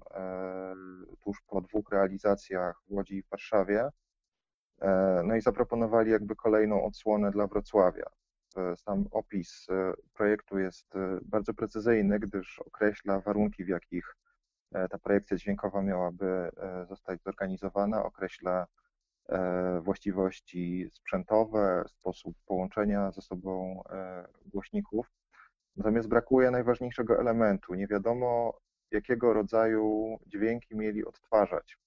tuż po dwóch realizacjach w Łodzi i w Warszawie. No i zaproponowali jakby kolejną odsłonę dla Wrocławia. Sam opis projektu jest bardzo precyzyjny, gdyż określa warunki, w jakich E, ta projekcja dźwiękowa miałaby e, zostać zorganizowana, określa e, właściwości sprzętowe, sposób połączenia ze sobą głośników. Natomiast brakuje najważniejszego elementu. Nie wiadomo, jakiego rodzaju dźwięki mieli odtwarzać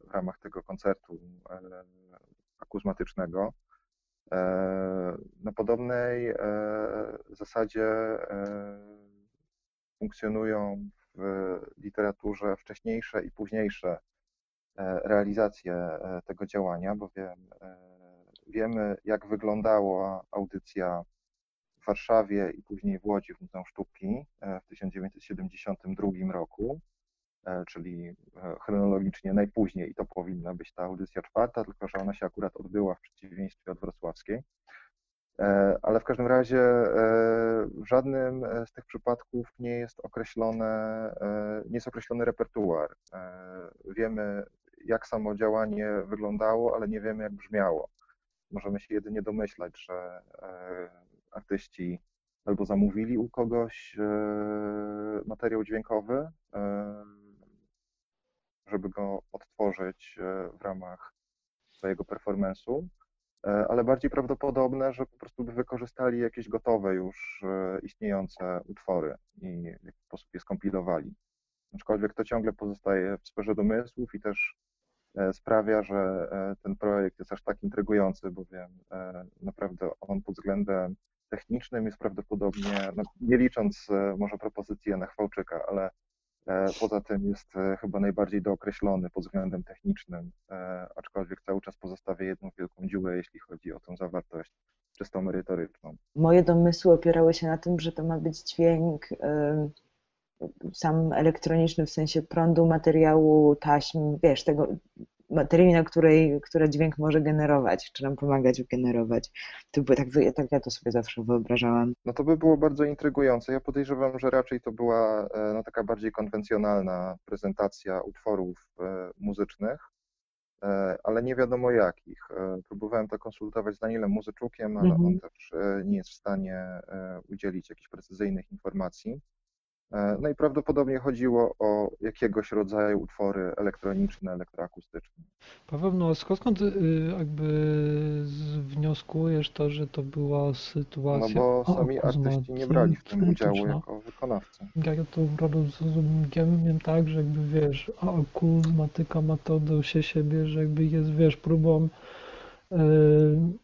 w ramach tego koncertu akuzmatycznego. Na podobnej zasadzie funkcjonują w literaturze wcześniejsze i późniejsze e, realizacje e, tego działania, bowiem e, wiemy, jak wyglądała audycja w Warszawie i później w Łodzi w Muzeum Sztuki w 1972 roku, czyli chronologicznie najpóźniej i to powinna być ta audycja czwarta, tylko że ona się akurat odbyła w przeciwieństwie od wrocławskiej. Ale w każdym razie w żadnym z tych przypadków nie jest określone, e, nie jest określony repertuar. Wiemy, jak samo działanie wyglądało, ale nie wiemy, jak brzmiało. Możemy się jedynie domyślać, że artyści albo zamówili u kogoś materiał dźwiękowy, żeby go odtworzyć w ramach swojego performance'u, E, ale bardziej prawdopodobne, że po prostu by wykorzystali jakieś gotowe już e, istniejące utwory i w jakiś sposób je skompilowali. Aczkolwiek to ciągle pozostaje w sferze domysłów i też e, sprawia, że ten projekt jest aż tak intrygujący, bowiem naprawdę on pod względem technicznym jest prawdopodobnie, no nie licząc może propozycji Jana Chwałczyka, ale E, poza tym jest e, chyba najbardziej dookreślony pod względem technicznym, e, aczkolwiek cały czas pozostawia jedną wielką dziurę, jeśli chodzi o tą zawartość czysto merytoryczną. Moje domysły opierały się na tym, że to ma być dźwięk sam elektroniczny, w sensie prądu, materiału, taśm, wiesz, tego materii, na której, która dźwięk może generować, czy nam pomagać generować. To by, tak, tak ja to sobie zawsze wyobrażałam. No to by było bardzo intrygujące. Ja podejrzewam, że raczej to była e, no, taka bardziej konwencjonalna prezentacja utworów e, muzycznych, e, ale nie wiadomo jakich. Próbowałem to konsultować z Danielem Muzyczukiem, ale mhm. on też nie jest w stanie udzielić jakichś precyzyjnych informacji. E, no i prawdopodobnie chodziło o jakiegoś rodzaju utwory elektroniczne, elektroakustyczne. Paweł, no skąd y, jakby wnioskujesz to, że to była sytuacja No bo sami artyści nie brali w tym udziału jako wykonawcy. Ja to rozumiem tak, że jakby wiesz, akuzmatyka ma to do siebie, że jakby jest, wiesz, próbą y,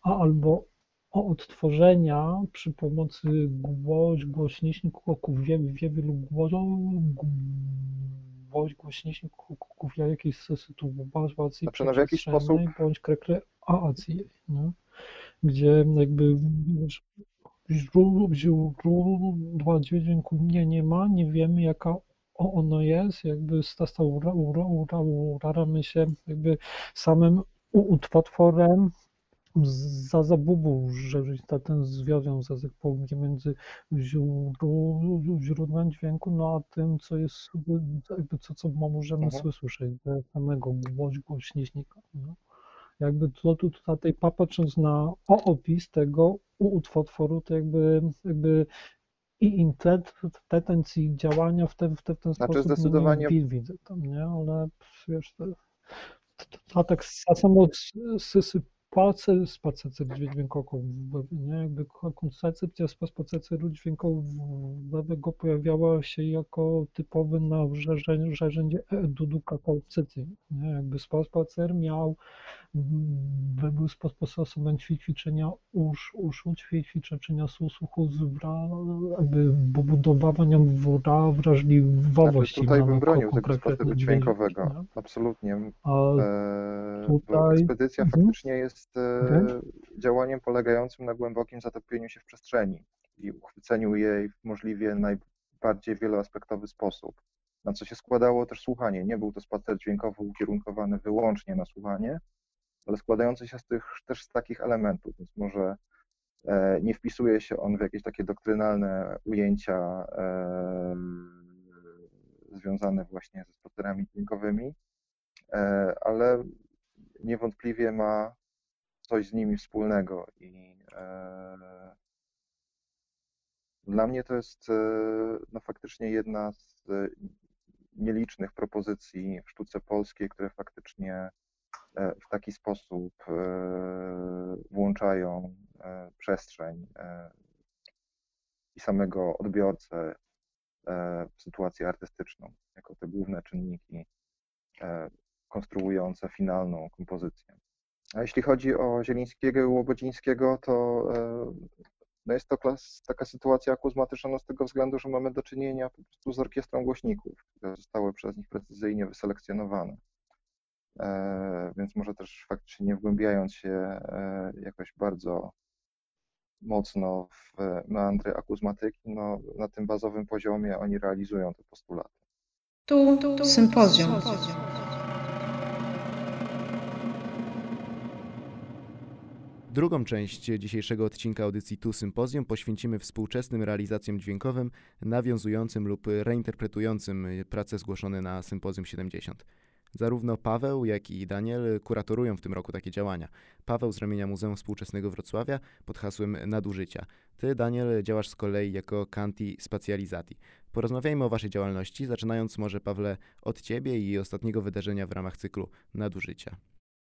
a albo odtworzenia przy pomocy głoś, głośników, wie, wie wielu głoś, głośników jakiejś sytuacji znaczy, no w jakiś sposób bądź kreacji, nie? gdzie jakby źródła dźwięku nie, nie ma, nie wiemy jaka ono jest, jakby staramy się jakby samym utworem za zabubu, że ten związek pomiędzy źródłem dźwięku, no a tym, co jest, jakby co, co możemy mhm. słyszeć, samego głośnika. No. Jakby to, to, tutaj patrząc na opis tego utworu, to jakby, jakby i intencji działania w, te, w, te, w ten znaczy sposób zdecydowanie... nie widzę tam, nie? Ale wiesz, to, a tak samo spacer, spacer dźwiękowego, nie? Jakby koncepcja spacer dźwiękowego pojawiała się jako typowe narzędzie edukacyjne, nie? Jakby spacer miał, był sposobem ćwiczenia usz, uszu, ćwiczenia słuchu, jakby budowania wrażliwości. Znaczy, tutaj bym bronił tego spaceru dźwiękowego, absolutnie. A e, tutaj... Ekspedycja mhm. faktycznie jest jest e, działaniem polegającym na głębokim zatopieniu się w przestrzeni i uchwyceniu jej w możliwie najbardziej wieloaspektowy sposób. Na co się składało też słuchanie. Nie był to spacer dźwiękowo ukierunkowany wyłącznie na słuchanie, ale składający się z tych, też z takich elementów, więc może e, nie wpisuje się on w jakieś takie doktrynalne ujęcia e, związane właśnie ze spacerami dźwiękowymi, ale niewątpliwie ma coś z nimi wspólnego i e, dla mnie to jest e, no, faktycznie jedna z nielicznych propozycji w sztuce polskiej, które faktycznie e, w taki sposób włączają przestrzeń i samego odbiorcę w sytuację artystyczną, jako te główne czynniki konstruujące finalną kompozycję. A jeśli chodzi o Zielińskiego i Łobodzińskiego, to e, no jest to klas, taka sytuacja akuzmatyczna no z tego względu, że mamy do czynienia po prostu z orkiestrą głośników, które zostały przez nich precyzyjnie wyselekcjonowane. więc może też faktycznie nie wgłębiając się jakoś bardzo mocno w meandry akuzmatyki, no, na tym bazowym poziomie oni realizują te postulaty. Tu, tu sympozjum. Drugą część dzisiejszego odcinka audycji Tu Sympozjum poświęcimy współczesnym realizacjom dźwiękowym, nawiązującym lub reinterpretującym prace zgłoszone na Sympozjum 70. Zarówno Paweł, jak i Daniel kuratorują w tym roku takie działania. Paweł z ramienia Muzeum Współczesnego Wrocławia pod hasłem Nadużycia. Ty, Daniel, działasz z kolei jako Canti Spatializati. Porozmawiajmy o waszej działalności, zaczynając może, Pawle, od ciebie i ostatniego wydarzenia w ramach cyklu Nadużycia.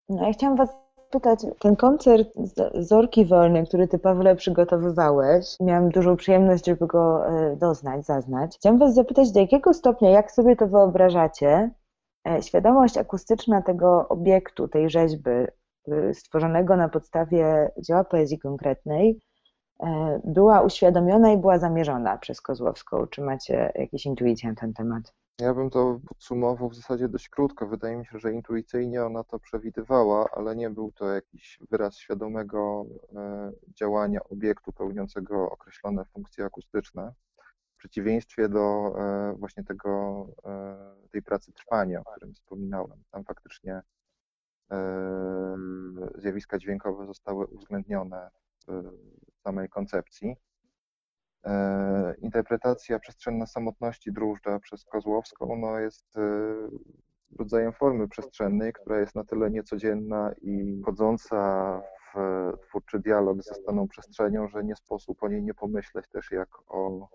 No, ja chciałam was pytać, ten koncert Zorki Wolnej, który ty, Pawle, przygotowywałeś, miałam dużą przyjemność, żeby go e, doznać, zaznać. Chciałam was zapytać, do jakiego stopnia, jak sobie to wyobrażacie, E, świadomość akustyczna tego obiektu, tej rzeźby, y, stworzonego na podstawie dzieła poezji konkretnej, e, była uświadomiona i była zamierzona przez Kozłowską. Czy macie jakieś intuicje na ten temat? Ja bym to podsumował w zasadzie dość krótko. Wydaje mi się, że intuicyjnie ona to przewidywała, ale nie był to jakiś wyraz świadomego e, działania obiektu pełniącego określone funkcje akustyczne przeciwieństwie do e, właśnie tego, e, tej pracy trwania, o którym wspominałem. Tam faktycznie zjawiska dźwiękowe zostały uwzględnione w samej koncepcji. Interpretacja przestrzenna samotności Dróżdża przez Kozłowską no, jest rodzajem formy przestrzennej, która jest na tyle niecodzienna i wchodząca w twórczy dialog ze staną przestrzenią, że nie sposób o niej nie pomyśleć też jak o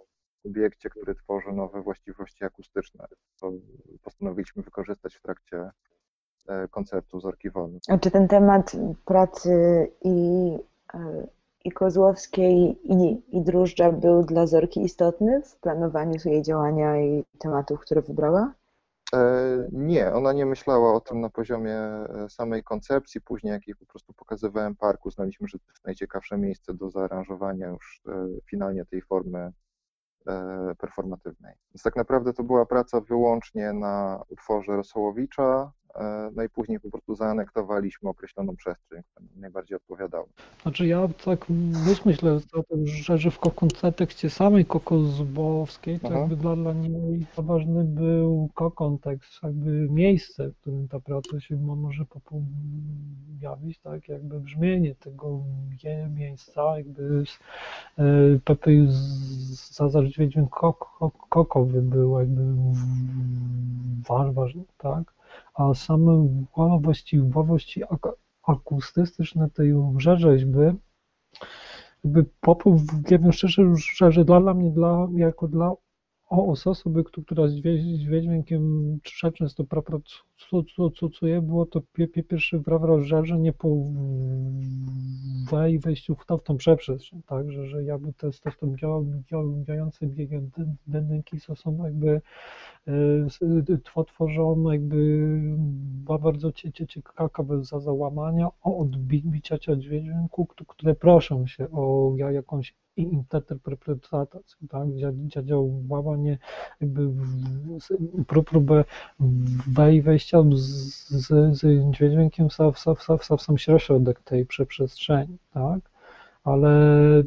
obiekcie, który tworzy nowe właściwości akustyczne. To postanowiliśmy wykorzystać w trakcie e, koncertu z Orki Wolnej. A czy ten temat pracy i, e, i Kozłowskiej i, i Drużdża był dla Zorki istotny w planowaniu jej działania i tematów, które wybrała? E, nie, ona nie myślała o tym na poziomie samej koncepcji. Później, jak jej po prostu pokazywałem parku, znaliśmy, że to jest najciekawsze miejsce do zaaranżowania już finalnie tej formy E, performatywnej. Więc tak naprawdę to była praca wyłącznie na utworze Rosołowicza, E, no i później po prostu zaanektowaliśmy określoną przestrzeń, która najbardziej odpowiadała. Znaczy ja tak myślę o tym, że, że w kontekście samej Koko Zubowskiej, to jakby dla, dla niej ważny był kontekst, jakby miejsce, w którym ta praca się może pojawić, tak, jakby brzmienie tego miejsca, jakby e, Pepe za dźwięk kokowy był jakby ważny, tak a same właściwości akustyczne tej rzeźby, jakby popływ, nie wiem szczerze, dla mnie, dla, jako dla osoby, która z dźwiękiem często pracuje, było to pierwszy wrażenie, że nie po wejściu w, to, w tą przeprzestrzeń, tak, że, że jakby te, te działające dynamiki są jakby e, tworzone jakby bardzo ciekawe za załamania o odbicia dźwięku, które proszą się o jakąś interpretację, tak, działanie, jakby próbę wejścia z, z, z dźwiękiem w, w, w sam środek tej przestrzeni, tak, ale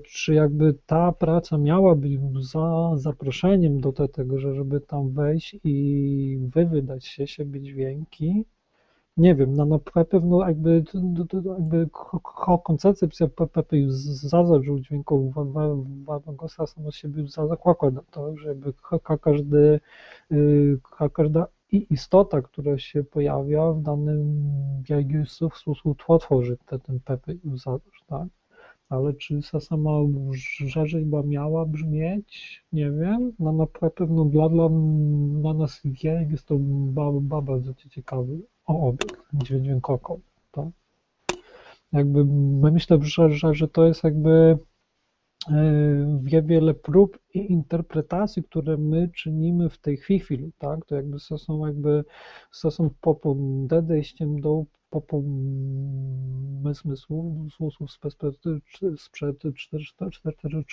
czy jakby ta praca miałaby za zaproszeniem do tego, że żeby tam wejść i wywydać się siebie dźwięki, nie wiem, no, no na pewno jakby, jakby koncepcja PP już zazażył dźwięków Wagosa samo siebie zakłada to, że jakby każdy, y, każda istota, która się pojawia w danym w sposób tworzy ten PP już tak? ale czy ta sama rzeźba miała brzmieć, nie wiem, no na pewno dla, dla, dla nas jest to bardzo ciekawy obiekt dźwiękowy, tak? Jakby myślę, że, że, że to jest jakby wiele prób i interpretacji, które my czynimy w tej chwili, tak? To jakby są jakby to są po podejściem do zmysłów sprzed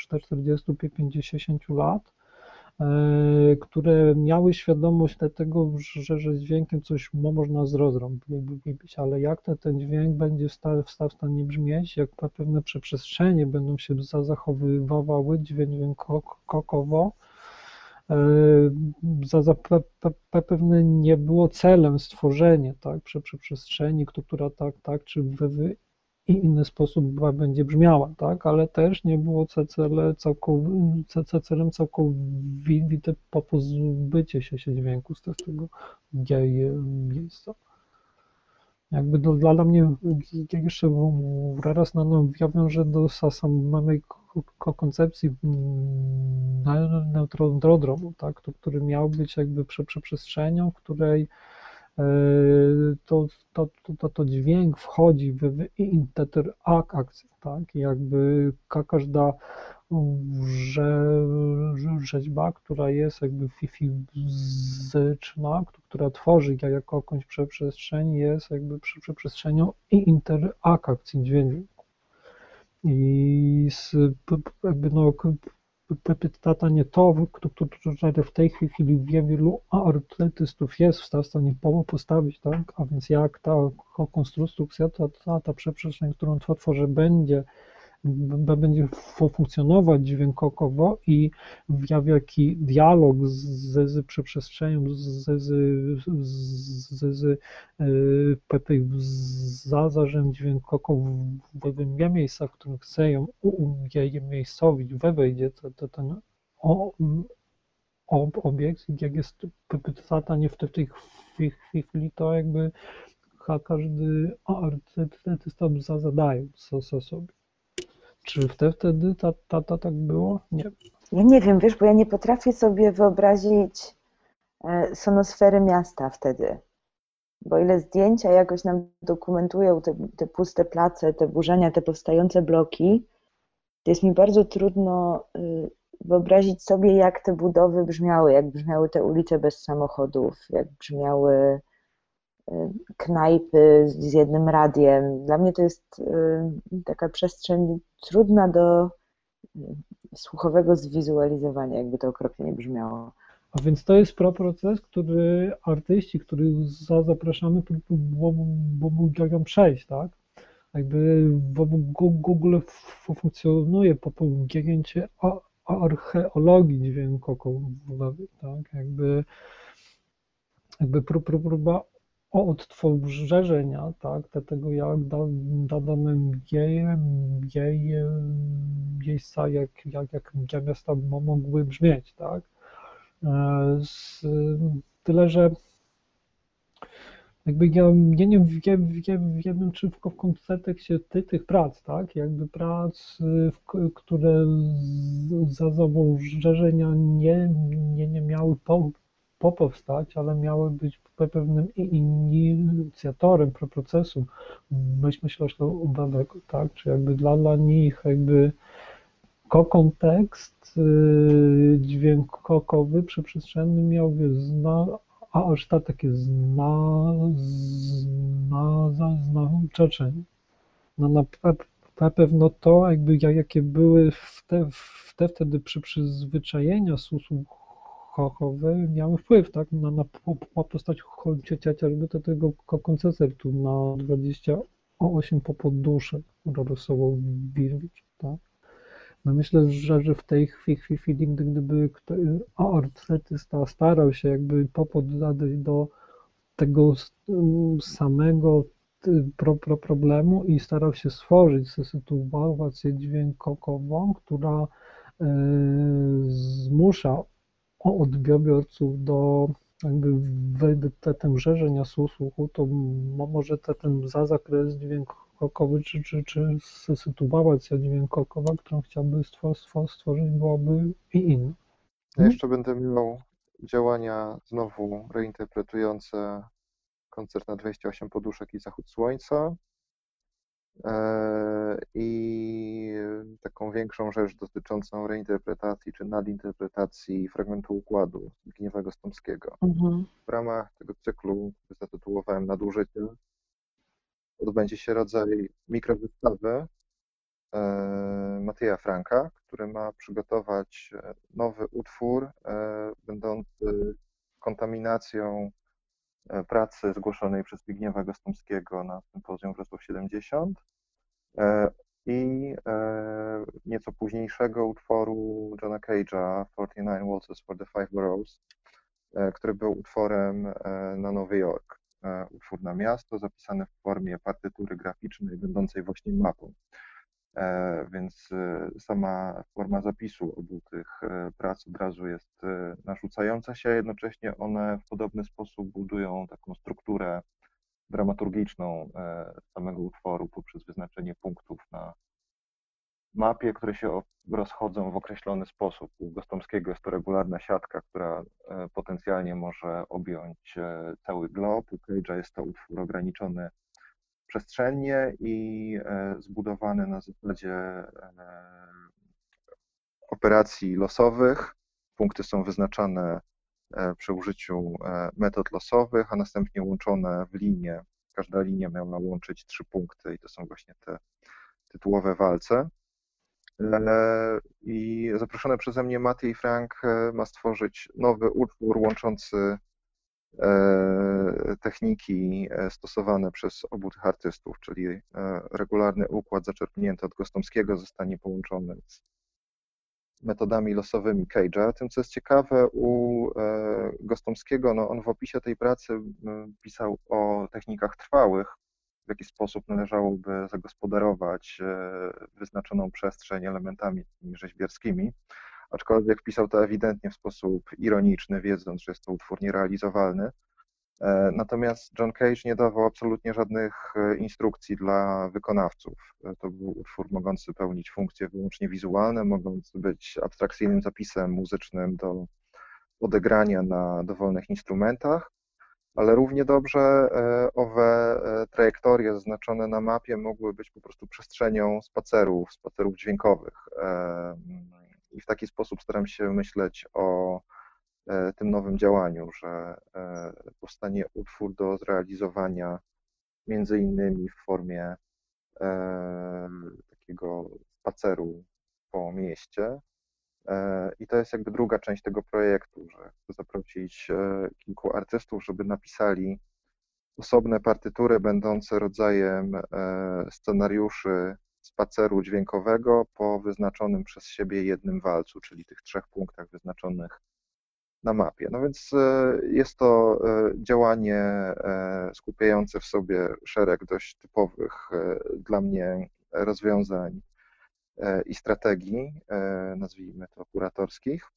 40-50 lat, które miały świadomość tego, że, że z dźwiękiem coś można zrobić, ale jak to, ten dźwięk będzie w stanie, w stanie brzmieć, jak pewne przestrzenie będą się zachowywały dźwiękowo, e, za, za pewne nie było celem stworzenie tak, przestrzeni, która tak, tak czy w, i inny sposób będzie brzmiała, tak? ale też nie było cele całkow- celem całkowite pozbycie się, się dźwięku z tego miejsca. Jakby do, dla mnie jeszcze raz na nowo ja wiążę do samej koncepcji neutrodromu, tak, który miał być jakby przestrzenią, w której to, to, to, to dźwięk wchodzi w, w interakcję, tak? Jakby każda rzeźba, która jest jakby fizyczna, która tworzy jakąś przestrzeń, jest jakby przestrzenią interakcji dźwięku. I z, jakby no, pytanie to, które w tej chwili wielu artystów jest w stanie postawić, tak? a więc jak ta konstrukcja, ta, ta, ta którą tworzę, będzie będzie funkcjonować dźwiękowo i w jaki dialog z, z przestrzenią, z, z, z, z, zazarzem dźwiękowym w miejsca, w którym chcę ją umiejscowić, wejdzie to, ten obiekt, jak jest pytanie w tej chwili, to jakby każdy artysta zadaje sobie. Czy wtedy ta, ta, ta, tak było? Nie. Ja nie wiem, wiesz, bo ja nie potrafię sobie wyobrazić e, sonosfery miasta wtedy. Bo ile zdjęcia jakoś nam dokumentują te, te puste place, te burzenia, te powstające bloki, to jest mi bardzo trudno y, wyobrazić sobie, jak te budowy brzmiały, jak brzmiały te ulice bez samochodów, jak brzmiały knajpy z jednym radiem. Dla mnie to jest y, taka przestrzeń trudna do słuchowego zwizualizowania, jakby to okropnie nie brzmiało. A więc to jest proces, który artyści, których zapraszamy, próbują przejść, tak? Jakby w Google funkcjonuje pojęcie archeologii dźwiękowej, tak? Jakby, jakby próba odtworzenia, tak, tego jak dane jej, jej miejsca, jak, jak, jak miasta mogły brzmieć, tak. E, z, tyle, że jakby ja, ja nie wiem, wiem, wiem, czy w, w kontekście ty, tych prac, tak, jakby prac, w, które za założenia nie, nie, nie miały po, powstać, ale miały być pewnym inicjatorem procesu myślowo-obawego, tak? Czy jakby dla, dla nich jakby kontekst yy, dźwiękowy, przyprzestrzenny miał zna, a aż ta takie zna, zna, znaczenie. No na pewno to, jakby jakie były w te, w te wtedy przy przyzwyczajenia słuchu kochowe miały wpływ tak, na, na postać chociażby tego koncertu na 28 poduszek Radosława Birwicz. Tak? No myślę, że, że w tej chwili, gdyby artysta starał się jakby popoddać do tego samego pro, pro problemu i starał się stworzyć sytuację dźwiękową, która e, zmusza odbiorców do jakby ten żerzenia słuchu, to może ten za zakres dźwiękowy, czy, czy, czy sytuacja dźwiękowa, którą chciałby stworzyć, byłaby i inna. Ja jeszcze będę miał działania znowu reinterpretujące koncert na 28 poduszek i zachód słońca. E, i taką większą rzecz dotyczącą reinterpretacji czy nadinterpretacji fragmentu układu Zbigniewa Stomskiego. Mhm. W ramach tego cyklu zatytułowałem Nadużycie odbędzie się rodzaj mikrowystawy Matieja Franka, który ma przygotować nowy utwór będący kontaminacją pracy zgłoszonej przez Zbigniewa Gostomskiego na sympozjum Wrocław 70 i nieco późniejszego utworu Johna Cage'a 49 Waltzes for the Five Boroughs, który był utworem na Nowy Jork. Utwór na miasto, zapisany w formie partytury graficznej, będącej właśnie mapą. Więc sama forma zapisu obu tych prac od razu jest narzucająca się, jednocześnie one w podobny sposób budują taką strukturę dramaturgiczną samego utworu poprzez wyznaczenie punktów na mapie, które się rozchodzą w określony sposób. U Gostomskiego jest to regularna siatka, która e, potencjalnie może objąć e, cały glob. U Cage'a jest to utwór ograniczony przestrzennie i e, zbudowany na zasadzie operacji losowych. Punkty są wyznaczane przy użyciu metod losowych, a następnie łączone w linie. Każda linia miała łączyć trzy punkty i to są właśnie te tytułowe walce. I zaproszony przeze mnie Matej Frank e, ma stworzyć nowy utwór łączący e, techniki e, stosowane przez obu tych artystów, czyli regularny układ zaczerpnięty od Gostomskiego zostanie połączony z metodami losowymi Cage'a. Tym, co jest ciekawe u Gostomskiego, no on w opisie tej pracy pisał o technikach trwałych, w jaki sposób należałoby zagospodarować e, wyznaczoną przestrzeń elementami rzeźbierskimi, aczkolwiek pisał to ewidentnie w sposób ironiczny, wiedząc, że jest to utwór nierealizowalny. E, natomiast John Cage nie dawał absolutnie żadnych e, instrukcji dla wykonawców. To był utwór mogący pełnić funkcje wyłącznie wizualne, mogący być abstrakcyjnym zapisem muzycznym do odegrania na dowolnych instrumentach, ale równie dobrze e, owe e, trajektorie zaznaczone na mapie mogły być po prostu przestrzenią spacerów, spacerów dźwiękowych. E, I w taki sposób staram się myśleć o tym nowym działaniu, że powstanie utwór do zrealizowania między innymi w formie takiego spaceru po mieście, i to jest jakby druga część tego projektu, że chcę zaprosić e, kilku artystów, żeby napisali osobne partytury będące rodzajem e, scenariuszy spaceru dźwiękowego po wyznaczonym przez siebie jednym walcu, czyli tych trzech punktach wyznaczonych na mapie. No więc e, jest to działanie skupiające w sobie szereg dość typowych dla mnie rozwiązań E, i strategii, e, nazwijmy to kuratorskich,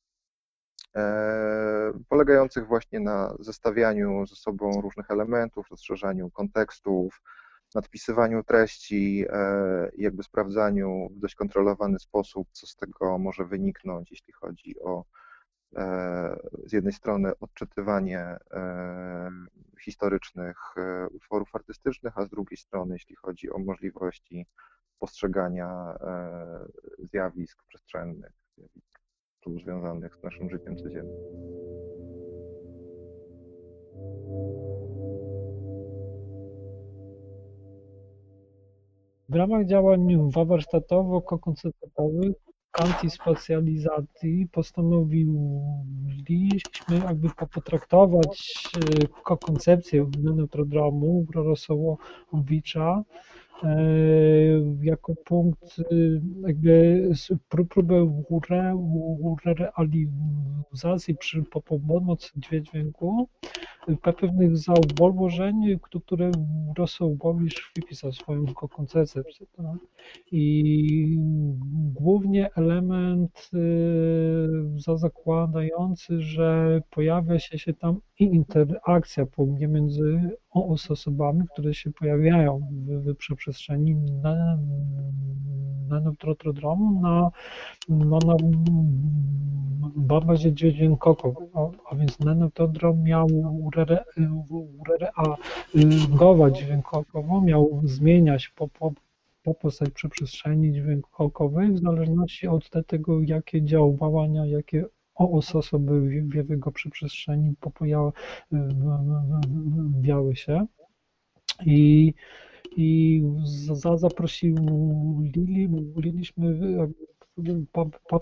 e, polegających właśnie na zestawianiu ze sobą różnych elementów, rozszerzaniu kontekstów, nadpisywaniu treści, jakby sprawdzaniu w dość kontrolowany sposób, co z tego może wyniknąć, jeśli chodzi o z jednej strony odczytywanie historycznych utworów artystycznych, a z drugiej strony, jeśli chodzi o możliwości postrzegania e, zjawisk przestrzennych, zjawisk związanych z naszym życiem codziennym. W ramach działań warsztatowo-konceptowych antispecjalizacji postanowiliśmy jakby potraktować e, koncepcję neutrodromu Rorosowicza E, jako punkt y, jakby próbę realizacji przy pomocy dźwięku pewnych zauważeń, które Rosołowicz wypisał swoją koncepcję. I głównie element y, zakładający, że pojawia się, się tam interakcja pomiędzy osobami, które się pojawiają w, w przestrzeni na, na na, na, na bazie dźwiękowej, a, a więc neutrotrodrom miał reagować dźwiękowo, miał zmieniać po, po, po postać przestrzeni dźwiękowej w zależności od tego, jakie działania, jakie osoby w jego przestrzeni pojawiały się. I i za, zaprosiliśmy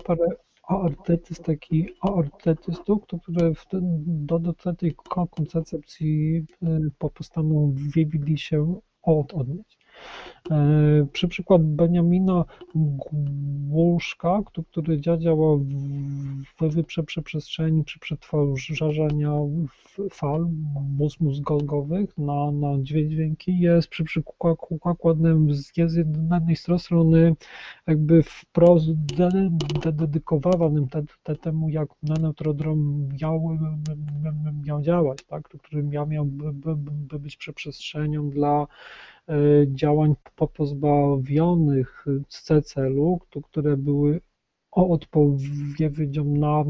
parę artystek i artystów, które w tym, do, do tej koncepcji postanowili się od, odnieść. E, przy przykład Beniamina Głuszka, który działał w przeprzestrzeni przy przetwarzania fal mózgowych na, na dźwięki jest przy przykładem z jednej strony jakby wprost dedykowanym te, te, temu, jak neutrodrom miał, miał działać, tak? który miał, miał by, by być przeprzestrzenią dla działań pozbawionych z celu, które były odpowiedzią na,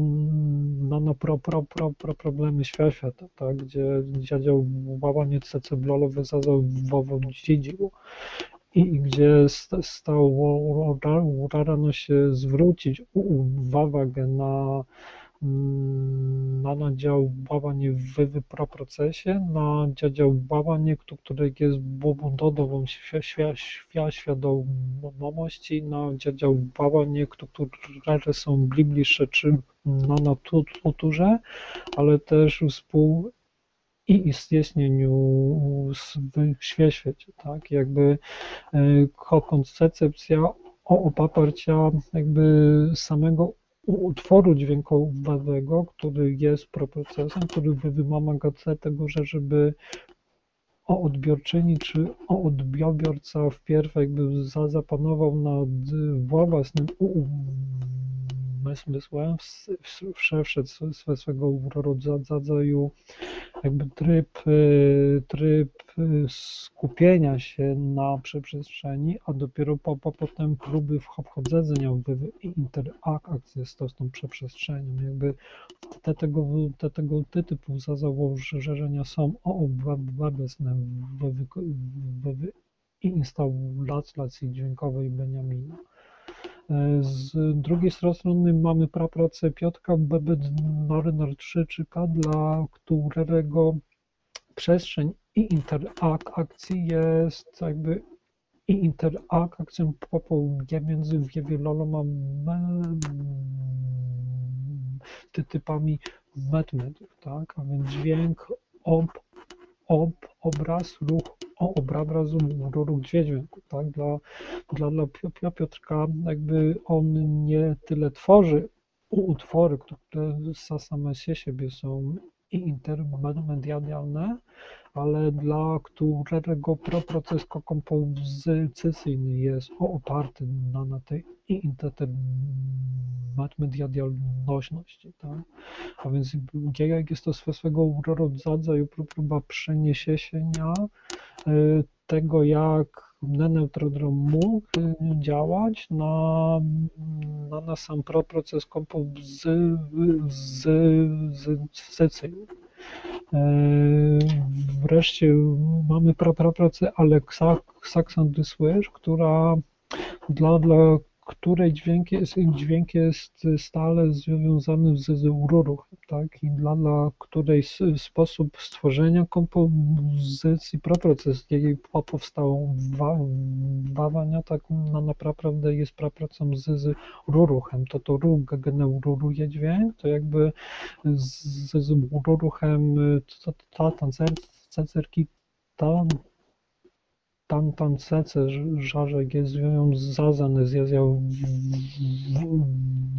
na, na pro, pro, pro, pro problemy świata, tak, gdzie dziadział łamanie cecyblolowe zazawowo dziedziło i gdzie stało rano się zwrócić uwagę na Mm, na działanie w procesie, na działanie, które jest budową świadomości, na działanie, które są bliższe czy na naturze, ale też współ i istnieniu w świecie, tak, jakby e, koncepcja oparcia jakby samego utworu dźwiękowego, który jest procesem, który wymaga tego, że żeby o odbiorczyni czy o odbiorca wpierw jakby zapanował nad własnym umysłem, wszedł swego rodzaju jakby tryb, y, tryb y, skupienia się na przestrzeni, a dopiero po, po potem próby wchodzenia w interakcję z, z tą przeprzestrzenią. Jakby te, tego, te, tego typu założenia są obecne w, w, w instalacji dźwiękowej Beniamina. Z drugiej strony mamy pracę Piotka Bednarczyka, dla którego przestrzeń i interakcji jest jakby i interakcją między wieloma typami metmediów, tak? A więc dźwięk, ob, ob, obraz, ruch, o obrazu ruch dźwięku, tak? Dla, dla, dla Piotrka jakby on nie tyle tworzy utwory, które same siebie są intermedialne, ale dla którego proces kompozycyjny jest oparty na, na tej intermedialności. Tak? A więc jak jest to swego rodzaju próba przeniesienia y, tego, jak neutrodrom mógł działać na, na, na sam proces kompozycyjny. Wreszcie mamy pracę Alexa Saxon Dyswish, która dla, dla której dźwięk jest, dźwięk jest stale związany z, z ruchem, tak? I dla, dla której sposób stworzenia kompozycji, proces jej powstawania, tak na, naprawdę jest pracą z, z. To to ruch generuje dźwięk, to jakby z, z ruchem ta, ta, tancerki, ta tam tam cece żarzek jest związany z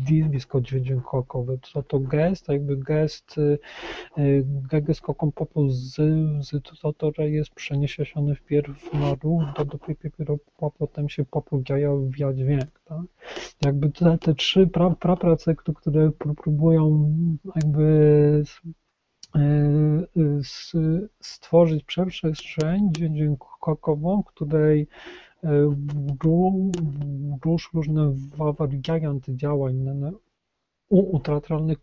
zjawisko dźwiękowe. To to gest, jakby gest, y, y, gest kokompopu z, z to, to jest przeniesiony wpierw na ruch, do dopiero potem się popogajawia dźwięk. Tak? Jakby te, te trzy pra, prace, które próbują jakby stworzyć przestrzeń dźwiękową, której y, różne warianty działań utratralnych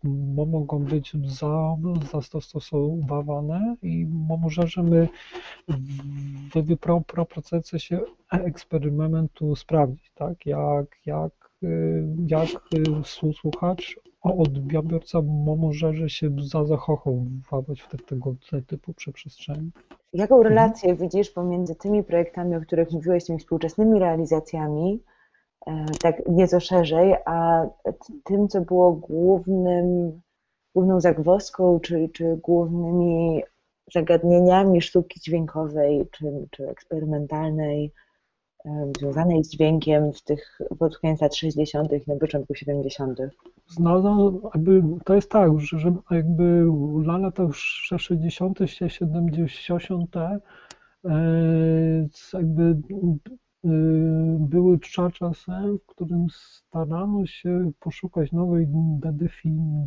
mogą być za, zastosowane i możemy w procesie eksperymentu sprawdzić, tak, jak, jak, jak słuchacz odbiorca może się zachowywać w te, tego typu przestrzeni. Jaką Mhm. relację widzisz pomiędzy tymi projektami, o których mówiłeś, tymi współczesnymi realizacjami, e, tak nieco szerzej, a tym, co było głównym, główną zagwozdką, czy, czy głównymi zagadnieniami sztuki dźwiękowej, czy, czy eksperymentalnej, związanej z dźwiękiem w tych pod koniec lat 60. i na początku 70. Znalazł, jakby, to jest tak, że, że jakby na lata 60., 70., e, jakby e, były cza- czasem, w którym starano się poszukać nowej de-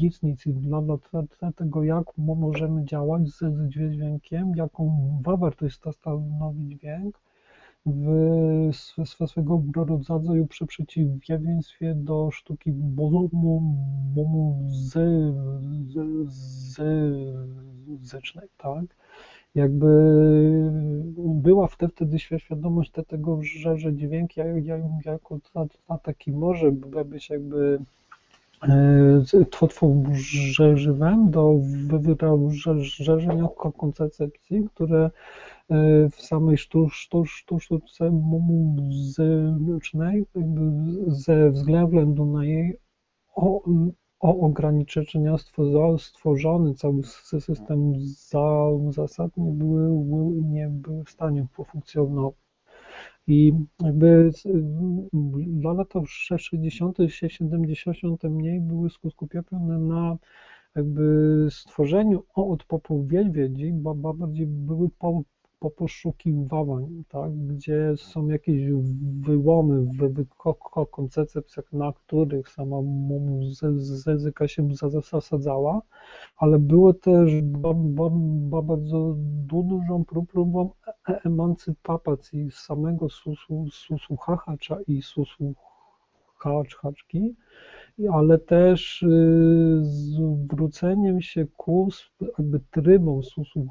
definicji dla, dla te- tego, jak mo- możemy działać z, z dźwiękiem, jaką wartość sta- stanowi dźwięk w swe- swego rodzaju przeciwieństwie do sztuki muzycznej, tak? Jakby była wtedy, wtedy świadomość te- tego, że, że dźwięk ja- ja- jako ta- ta- taki może być jakby e, tworzywem do wyrażenia koncepcji, które w samej sztu- sztu- sztu- sztuce muzycznej ze względu na jej o, o ograniczenia stworzo- stworzony cały sy- system za, zasad nie były, nie były w stanie funkcjonować. I jakby dla lat 60., 70. mniej były skupione na jakby stworzeniu od podpowiedzi, bo bo bardziej były po, po poszukiwań, tak, gdzie są jakieś wyłomy w, w ko- ko- koncepcjach, na których sama muzyka się za- zasadzała, ale było też ba, ba, ba, bardzo dużą prób- próbą e- emancypacji samego hachacza i susu hacz, haczki, ale też y, zwróceniem się ku jakby trybom susu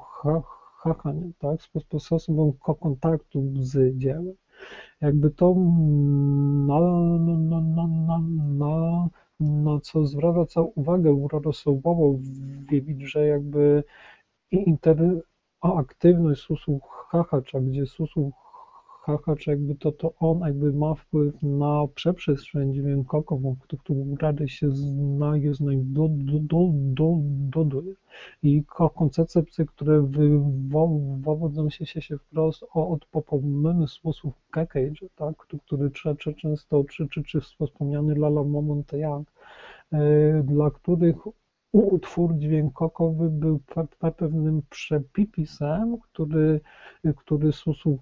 ha- hachania, tak, spo- sposobom ko- kontaktu z dziełem. Jakby to na, na, na, na, na, na co zwraca uwagę rosołową, widzi, że jakby interaktywność susu hachacza, gdzie susu hachacz jakby to, to on jakby ma wpływ na przeprzestrzeń dźwiękową, która się znaje, znajduje. I ko- koncepcje, które wywodzą się, się, się wprost od pomysłów Cage, tak, który czy, często, czy, czy, czy wspomniany Lala Monteyak, dla których utwór dźwiękowy był pe- pewnym przepisem, który, który susu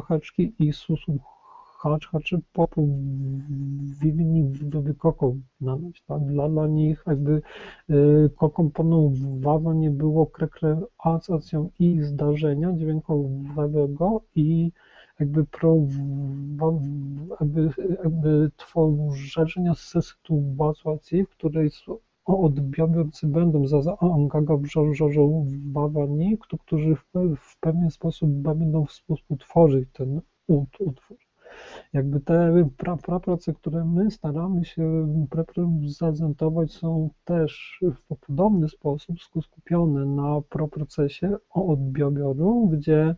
hachaczki i susu hacz, haczy powinni wykoko znaleźć, tak? Dla, dla nich jakby y, komponowanie było kreacją i zdarzenia dźwiękowego i jakby, pro, jakby, jakby tworzenia sytuacji, w której odbiorcy będą zaangażowani, którzy w, pewien sposób będą współtworzyć ten ut- utwór. Jakby te pra, pra, prace, które my staramy się prezentować, są też w podobny sposób skupione na procesie odbioru, gdzie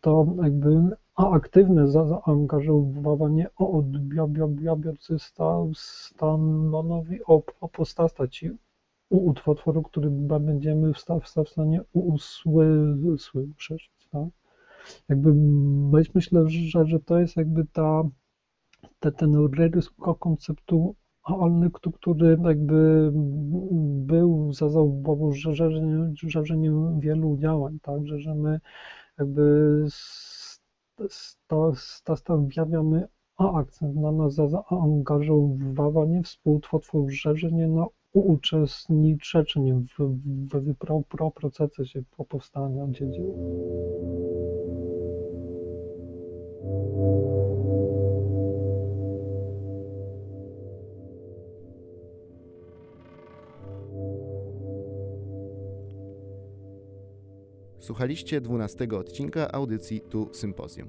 to jakby aktywne zaangażowanie odbiorcy stanowi o postaci utworu, który będziemy w stanie usłyszeć. Tak? Jakby myślę, że, że to jest jakby ta, te, ten rys konceptualny, który jakby był za zauważeniem wielu działań, tak, że, że my jakby stawiamy akcent na, zaangażowanie, współtworzenie, na uczestniczenie w, w, w pro, pro procesie powstania dzieł. Słuchaliście 12 odcinka audycji Tu Sympozjum,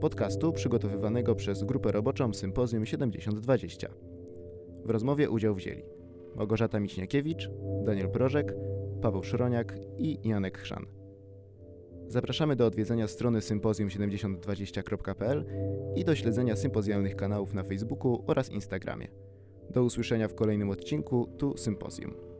podcastu przygotowywanego przez grupę roboczą Sympozjum 7020. W rozmowie udział wzięli Małgorzata Miśniakiewicz, Daniel Prożek, Paweł Szroniak i Janek Chrzan. Zapraszamy do odwiedzenia strony sympozjum7020.pl i do śledzenia sympozjalnych kanałów na Facebooku oraz Instagramie. Do usłyszenia w kolejnym odcinku Tu Sympozjum.